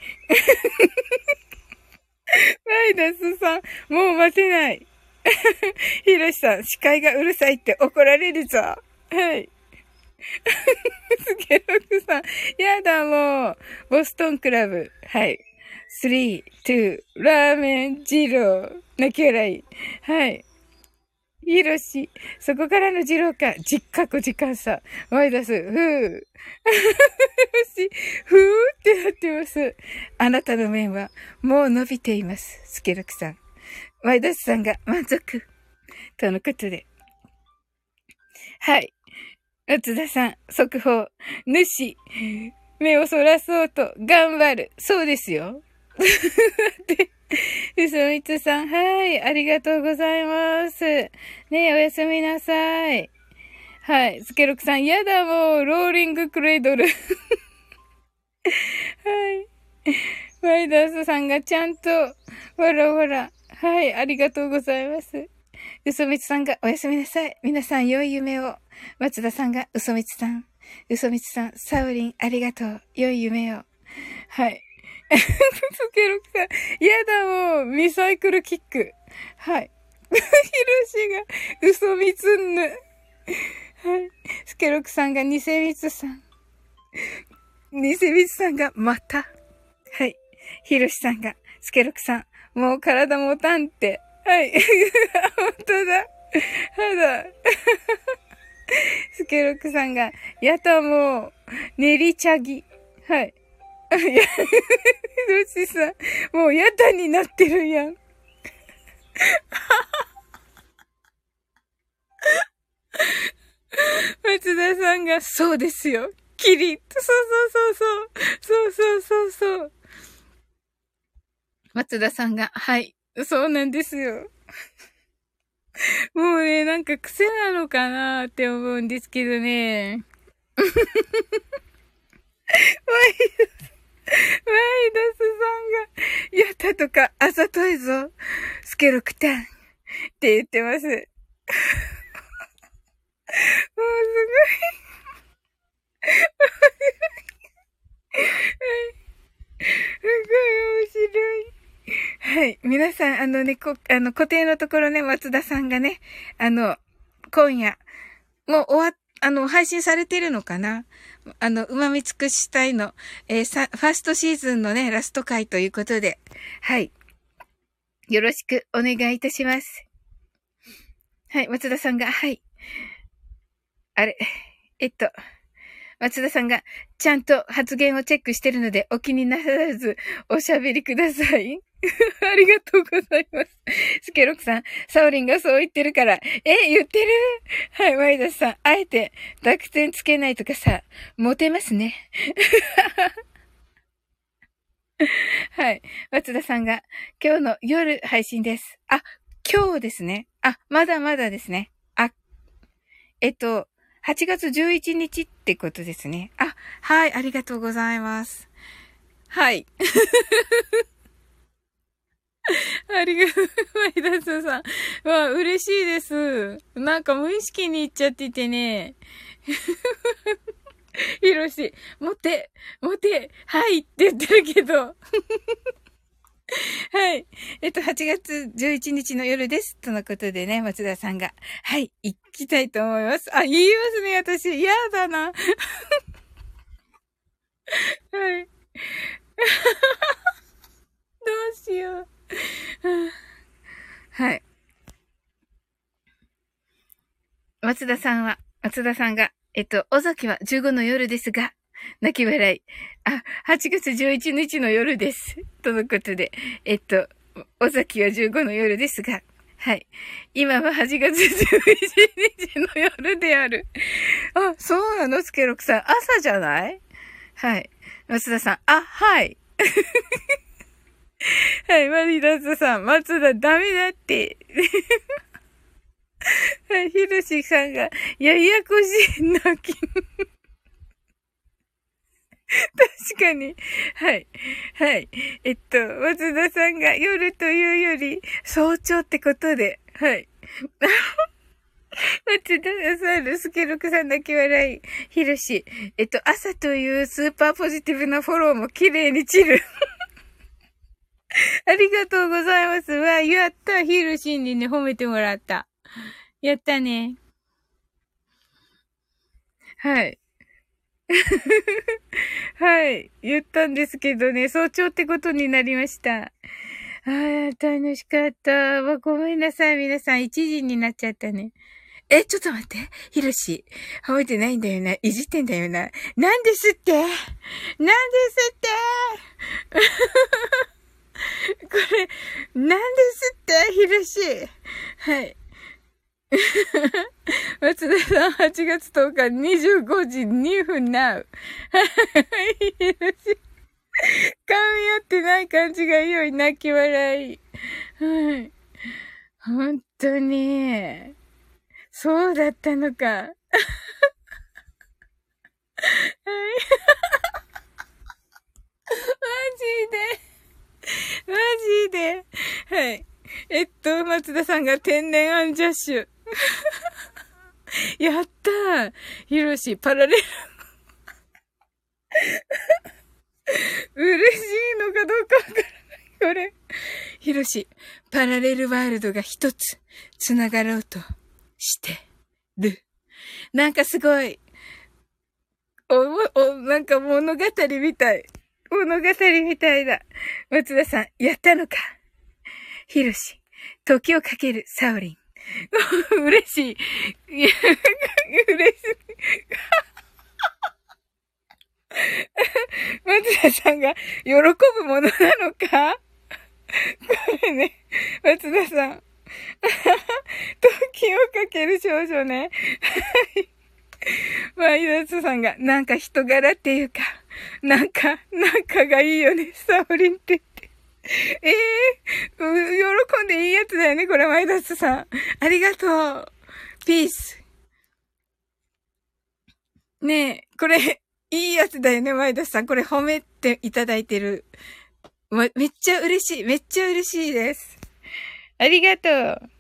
マイダスさん、もう待てない。ひろしさん、視界がうるさいって怒られるぞ。はい。スケロクさん、やだもう。ボストンクラブ。はい。 three、two、ラーメン、ジロー、泣き笑い。はい。ひろし、そこからのジローか、実家こ時間差。ワイダス、ふー。ひろし、ふーってなってます。あなたの面は、もう伸びています。スケロクさん。ワイダスさんが満足。とのことで。はい。松田さん、速報。主、目をそらそうと頑張る。そうですよ。で、うそみつさん、はい、ありがとうございます。ねえ、おやすみなさい。はい、スケロクさん、やだもう、ローリングクレイドル。はい。ワイダースさんがちゃんと、わらわら。はい、ありがとうございます。うそみつさんがおやすみなさい。皆さん良い夢を。松田さんがうそみつさん。うそみつさん、サウリンありがとう。良い夢を。はい。スケロクさん、やだもう、ミサイクルキック。はい。ヒロシが、嘘みつんぬ。はい。スケロクさんが偽ミツさん。偽ミツさんが、また。はい。ヒロシさんが、スケロクさん、もう体もたんって。はい。本当だ。はだ。スケロクさんが、やだもう、練り茶ぎ。はい。いや、ロシさん、もうやだになってるやん。松田さんが、そうですよ。キリッと、そうそうそうそう。そうそうそうそう。松田さんが、はい。そうなんですよ。もうね、なんか癖なのかなって思うんですけどね。ワイワイダスさんが、やったとか、あざといぞ、スケロクタンって言ってます。もうすごい。すごい面白い。はい。皆さん、あのね、こ、あの、固定のところね、松田さんがね、あの、今夜、もう終わ、あの、配信されてるのかな？あの、旨み尽くしたいの、えー、さ、ファーストシーズンのね、ラスト回ということで、はい。よろしくお願いいたします。はい、松田さんが、はい。あれ、えっと、松田さんが、ちゃんと発言をチェックしてるので、お気になさらず、おしゃべりください。ありがとうございます。スケロクさん、サオリンがそう言ってるから、え、言ってる？はい、ワイダスさん、あえて、濁点つけないとかさ、モテますね。はい。松田さんが、今日の夜配信です。あ、今日ですね。あ、まだまだですね。あ、えっと、8月11日ってことですね。あ、はい、ありがとうございます。はい。ありがとう、マイダスさん。わ、嬉しいです。なんか無意識に言っちゃっててね。ひろし、モテ、モテ、はいって言ってるけど。はい。えっと、8月11日の夜です。とのことでね、松田さんが。はい、行きたいと思います。あ、言いますね、私。嫌だな。はい。どうしよう。はい。松田さんは、松田さんが、えっと、尾崎は15の夜ですが、泣き笑い。あ、8月11日の夜です。とのことで、えっと、尾崎は15の夜ですが、はい。今は8月11日の夜である。あ、そうなの？スケロクさん。朝じゃない？はい。松田さん。あ、はい。はい、マリダスさん。松田ダメだって。はい、ひろしさんが、ややこしい泣き。確かに。はい。はい。えっと、松田さんが夜というより早朝ってことで、はい。松田さん、ルスケロクさんだけ笑い。ひろし。えっと、朝というスーパーポジティブなフォローも綺麗に散る。ありがとうございます。わ、やった。ヒルシンにね、褒めてもらった。やったね。はい。はい。言ったんですけどね、早朝ってことになりました。ああ、楽しかった。わごめんなさい、皆さん。1時になっちゃったね。え、ちょっと待って。ひろし。褒めてないんだよな。いじってんだよな。なんですって？なんですって？これ、なんですって？ひろし。はい。松田さん、8月10日25時2分なう。はい、ひろし。噛み合ってない感じがいい泣き笑い。はい。本当に。そうだったのか。はい。マジで。マジで。はい。えっと、松田さんが天然アンジャッシュ。やったーヒロシ、パラレル。嬉しいのかどうかわからない。これ。ヒロシ、パラレルワールドが一つ、繋がろうとしてる。なんかすごい、お、お、なんか物語みたい。物語みたいだ。松田さん、やったのか。ヒロシ、時をかけるサオリン。嬉しい。嬉しい。松田さんが喜ぶものなのか？これね、松田さん。時をかける少女ね。はい。マイダスさんが、なんか人柄っていうか、なんか、なんかがいいよね、サオリンってえ えー、喜んでいいやつだよね、これ、マイダスさん。ありがとう。ピース。ねえ、これ、いいやつだよね、マイダスさん。これ褒めていただいてる。ま、めっちゃ嬉しい。めっちゃ嬉しいです。ありがとう。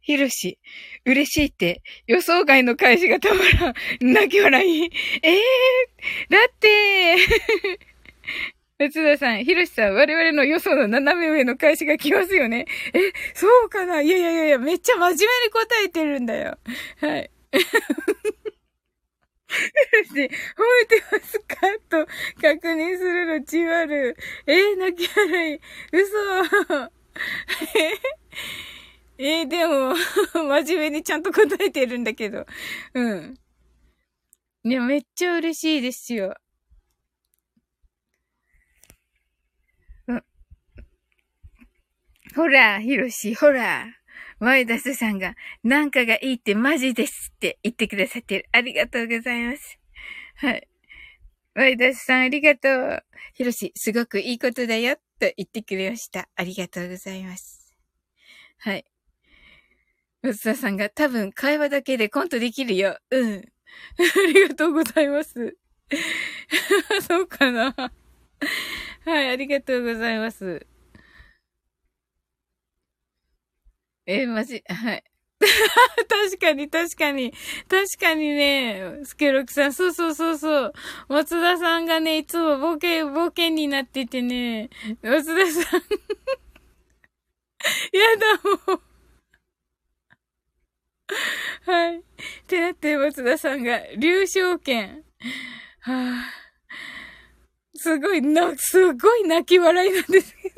ひろし、嬉しいって、予想外の返しがたまらん。泣き笑い。ええー、だって松田さん、ひろしさん、我々の予想の斜め上の返しが来ますよね。え、そうかな？いやいやいやいや、めっちゃ真面目に答えてるんだよ。はい。ひろし、褒めてますか？と確認するのちわる。えー、泣き笑い。嘘。え？ー、でも、真面目にちゃんと答えてるんだけど。うん。いや、めっちゃ嬉しいですよ。ほら、ひろし、ほら。ワイダスさんが、なんかがいいってマジですって言ってくださってる。ありがとうございます。はい。ワイダスさんありがとう。ひろし、すごくいいことだよ、と言ってくれました。ありがとうございます。はい。松田さんが多分会話だけでコントできるよ。うん。ありがとうございます。そうかな。はい、ありがとうございます。えー、マジ、はい。確かに、確かに。確かにね、スケロクさん、そうそうそうそう。松田さんがね、いつも冒険、冒険になっててね、松田さん やだ、もう。はい。ってなって、松田さんが、流昇剣。はあ、すごい、な、すごい泣き笑いなんですけど。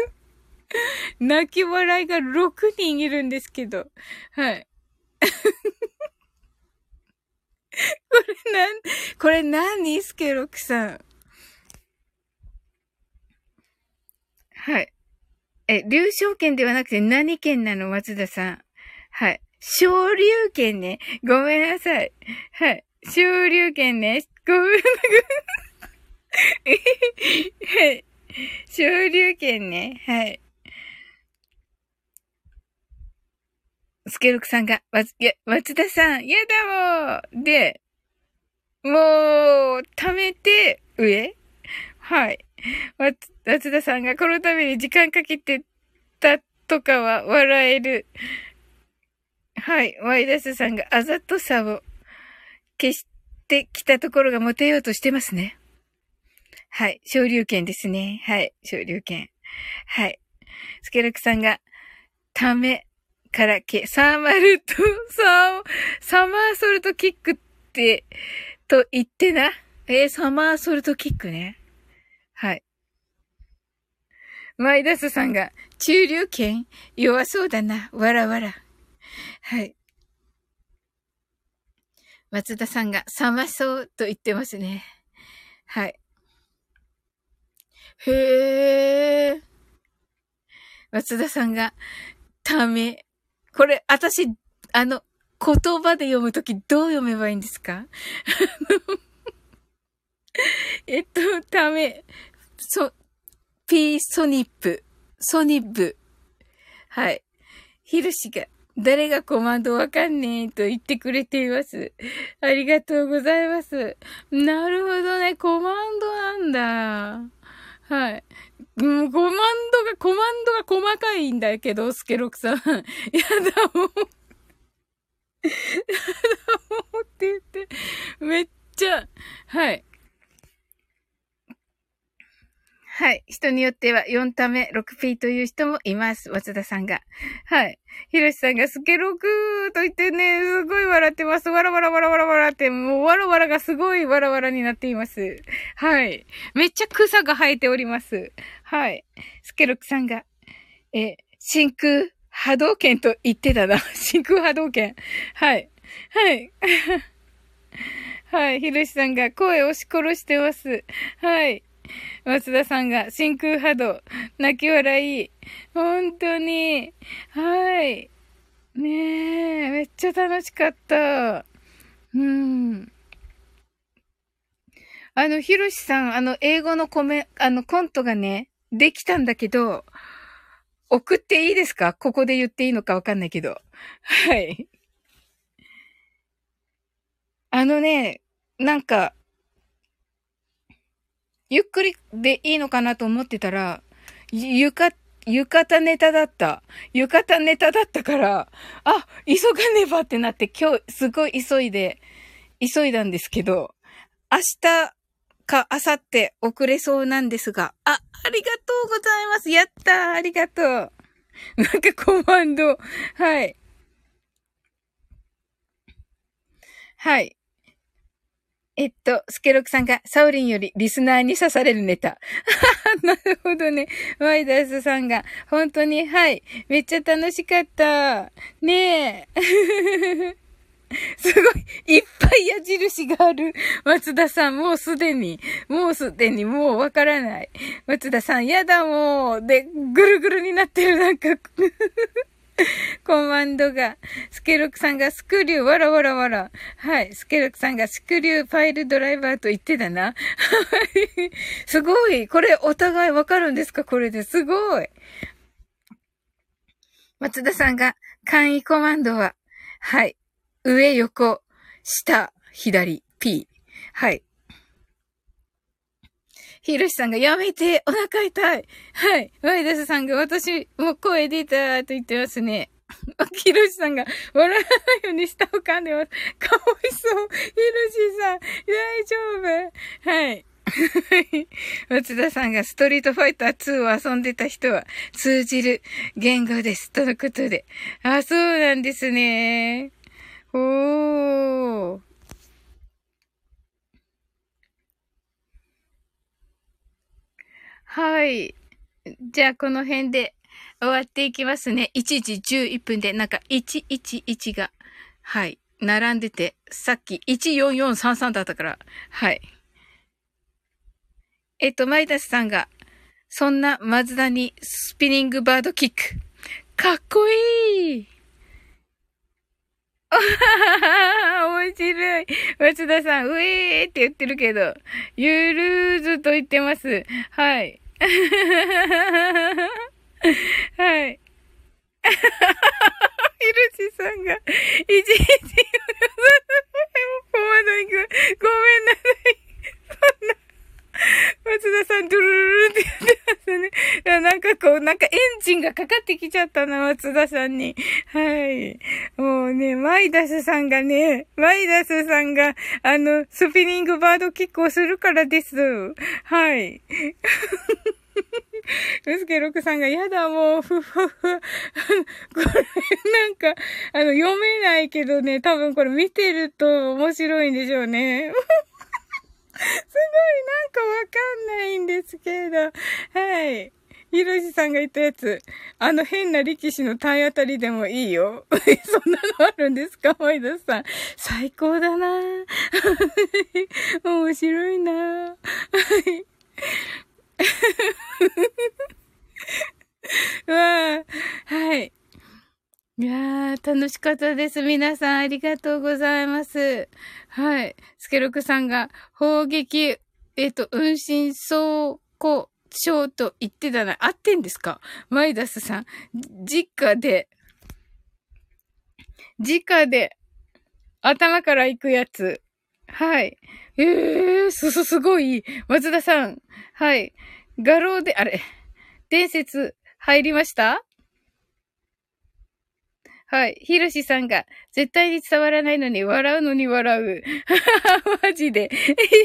泣き笑いが6人いるんですけど。はい。これなん、これ何？スケロクさん。はい。え、流昇剣ではなくて何剣なの？松田さん。はい。昇竜剣ね。ごめんなさい。はい。昇竜剣ね。ごめんなさい。はい。昇竜剣ね。はい。スケルクさんが、わ、いや、松田さん、やだもんで、もう、貯めて、上？はい。松田さんがこのために時間かけてたとかは笑える。はい。ワイダスさんがあざとさを消してきたところがモテようとしてますね。はい。昇竜拳ですね。はい。昇竜拳。はい。スケルクさんが、ため、からけ、サーマルと、サー、サマーソルトキックって、と言ってな。えー、サマーソルトキックね。はい。マイダスさんが、中流圏弱そうだな。わらわら。はい。松田さんが、寒そうと言ってますね。はい。へー。松田さんが、ため、これ、私、あの、言葉で読むときどう読めばいいんですか？えっと、ため、そ、ピーソニップ、ソニップ。はい。ヒルシが、誰がコマンドわかんねえと言ってくれています。ありがとうございます。なるほどね、コマンドなんだ。はい。う、コマンドが、コマンドが細かいんだけど、スケロクさん。やだ、もう。やだ、もうって言って、めっちゃ、はい。はい。人によっては4ため 6P という人もいます。松田さんが。はい。ひろしさんがスケロクーと言ってね、すごい笑ってます。わらわらわらわらわらって、もうわらわらがすごいわらわらになっています。はい。めっちゃ草が生えております。はい。スケロクさんが、え、真空波動拳と言ってたな。真空波動拳。はい。はい。はい。ひろしさんが声押し殺してます。はい。松田さんが真空波動、泣き笑い。本当に。はい。ねえ、めっちゃ楽しかった。うん。あの、ひろしさん、あの、英語のコメ、あの、コントがね、できたんだけど、送っていいですか？ここで言っていいのかわかんないけど。はい。あのね、なんか、ゆっくりでいいのかなと思ってたら、ゆか、浴衣ネタだった。浴衣ネタだったから、あ、急がねばってなって今日すごい急いで、急いだんですけど、明日か明後日遅れそうなんですが、あ、ありがとうございます。やったありがとう。なんかコマンド。はい。はい。えっと、スケロクさんがサウリンよりリスナーに刺されるネタ。なるほどね。ワイダースさんが、本当に、はい。めっちゃ楽しかった。ねえ。すごい、いっぱい矢印がある。松田さん、もうすでに、もうすでに、もうわからない。松田さん、やだもう。で、ぐるぐるになってる、なんか。コマンドが、スケロクさんがスクリュー、わらわらわら。はい。スケロクさんがスクリューファイルドライバーと言ってたな。すごい。これお互いわかるんですか？これですごい。松田さんが、簡易コマンドは、はい。上、横、下、左、P。はい。ひろしさんがやめてお腹痛いはい。ワイダスさんが私も声出たと言ってますね。ひろしさんが笑わないように下を噛んでます。かわいそう。ひろしさん、大丈夫。はい。松田さんがストリートファイター2を遊んでた人は通じる言語です。とのことで。あ、そうなんですね。おー。はい。じゃあ、この辺で終わっていきますね。1時11分で、なんか111が、はい、並んでて、さっき14433だったから、はい。えっと、マイダスさんが、そんなマズダにスピニングバードキック。かっこいい 面白い。松田さん、うえーって言ってるけど、ゆるーずと言ってます。はい。はい。ひるしさんが、一日、フォワード行く。ごめんなさい。そんな。松田さん、ドゥルルルって言ってますね。いや、なんかこう、なんかエンジンがかかってきちゃったな、松田さんに。はい。もうね、マイダスさんがね、マイダスさんが、あの、スピニングバードキックをするからです。はい。うすけろくさんが、やだ、もう、ふふふ。これ、なんか、あの、読めないけどね、多分これ見てると面白いんでしょうね。すごい、なんかわかんないんですけど。はい。ひろしさんが言ったやつ。あの変な力士の体当たりでもいいよ。そんなのあるんですか？マイダさん。最高だな 面白いなはい。わあ、はい。いやー、楽しかったです。皆さんありがとうございます。はい。スケロクさんが、砲撃、えっ、ー、と、運針倉庫賞と言ってたな。合ってんですか？マイダスさん。実家で、直で、頭から行くやつ。はい。えー、す、す、すごい。松田さん。はい。画廊で、あれ、伝説、入りました？はい。ひろしさんが、絶対に伝わらないのに、笑うのに笑う。マジで。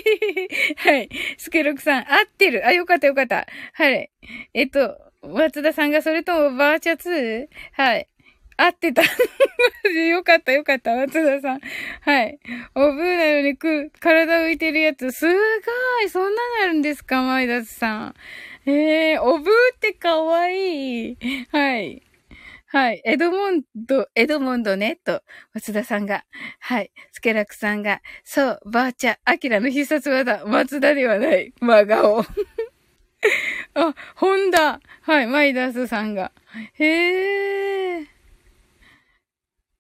はい。スケロクさん、合ってる。あ、よかったよかった。はい。えっと、松田さんが、それともバーチャ 2? はい。合ってた。よかったよかった、松田さん。はい。おぶーなのにく、体浮いてるやつ、すごいそんなのあるんですか、マイダスさん。えー、おぶーってかわいい。はい。はい。エドモンド、エドモンドね、と、松田さんが。はい。スケラクさんが、そう、バーチャ、アキラの必殺技、松田ではない、真顔。あ、ホンダ。はい、マイダースさんが。へえ。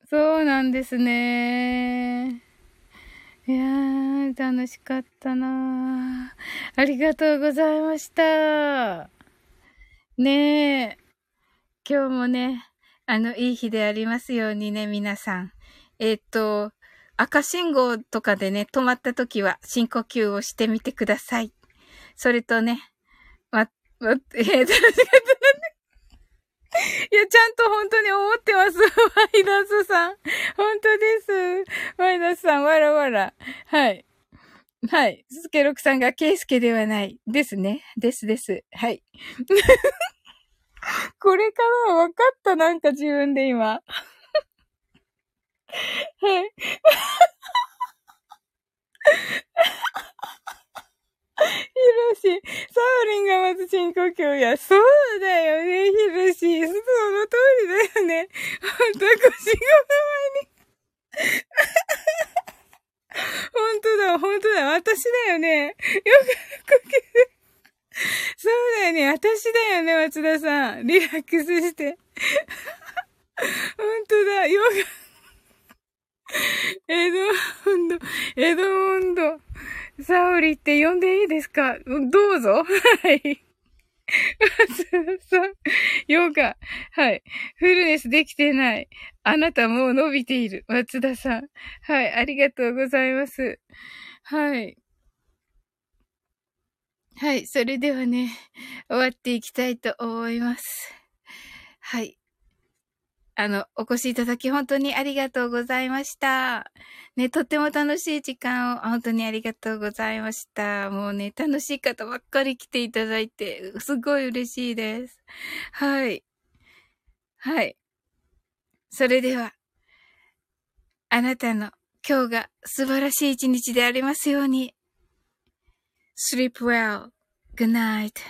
そうなんですね。いやー、楽しかったなーありがとうございました。ねえ。今日もね、あの、いい日でありますようにね、皆さん。えっ、と、赤信号とかでね、止まった時は深呼吸をしてみてください。それとね、ま、ま、えー、楽しかった。いや、ちゃんと本当に思ってます。マイダスさん。本当です。マイダスさん、わらわら。はい。はい。スケロクさんがケイスケではない。ですね。ですです。はい。これからは分かった、なんか自分で今。はい。ひろし、サーリンがまず深呼吸や。そうだよね、ひろし。その通りだよね。ほんと、腰が前に。ほんとだ、ほんとだ、私だよね。よく呼吸。そうだよね。私だよね、松田さん。リラックスして。ほんとだ。ヨガ。エドモンド、エドモンド、サオリって呼んでいいですか？どうぞ。はい。松田さん、ヨガ。はい。フルネスできてない。あなたもう伸びている。松田さん。はい。ありがとうございます。はい。はい、それではね、終わっていきたいと思います。はい。あの、お越しいただき本当にありがとうございました。ね、とっても楽しい時間を本当にありがとうございました。もうね、楽しい方ばっかり来ていただいて、すごい嬉しいです。はい。はい。それでは、あなたの今日が素晴らしい一日でありますように。Sleep well. Good night.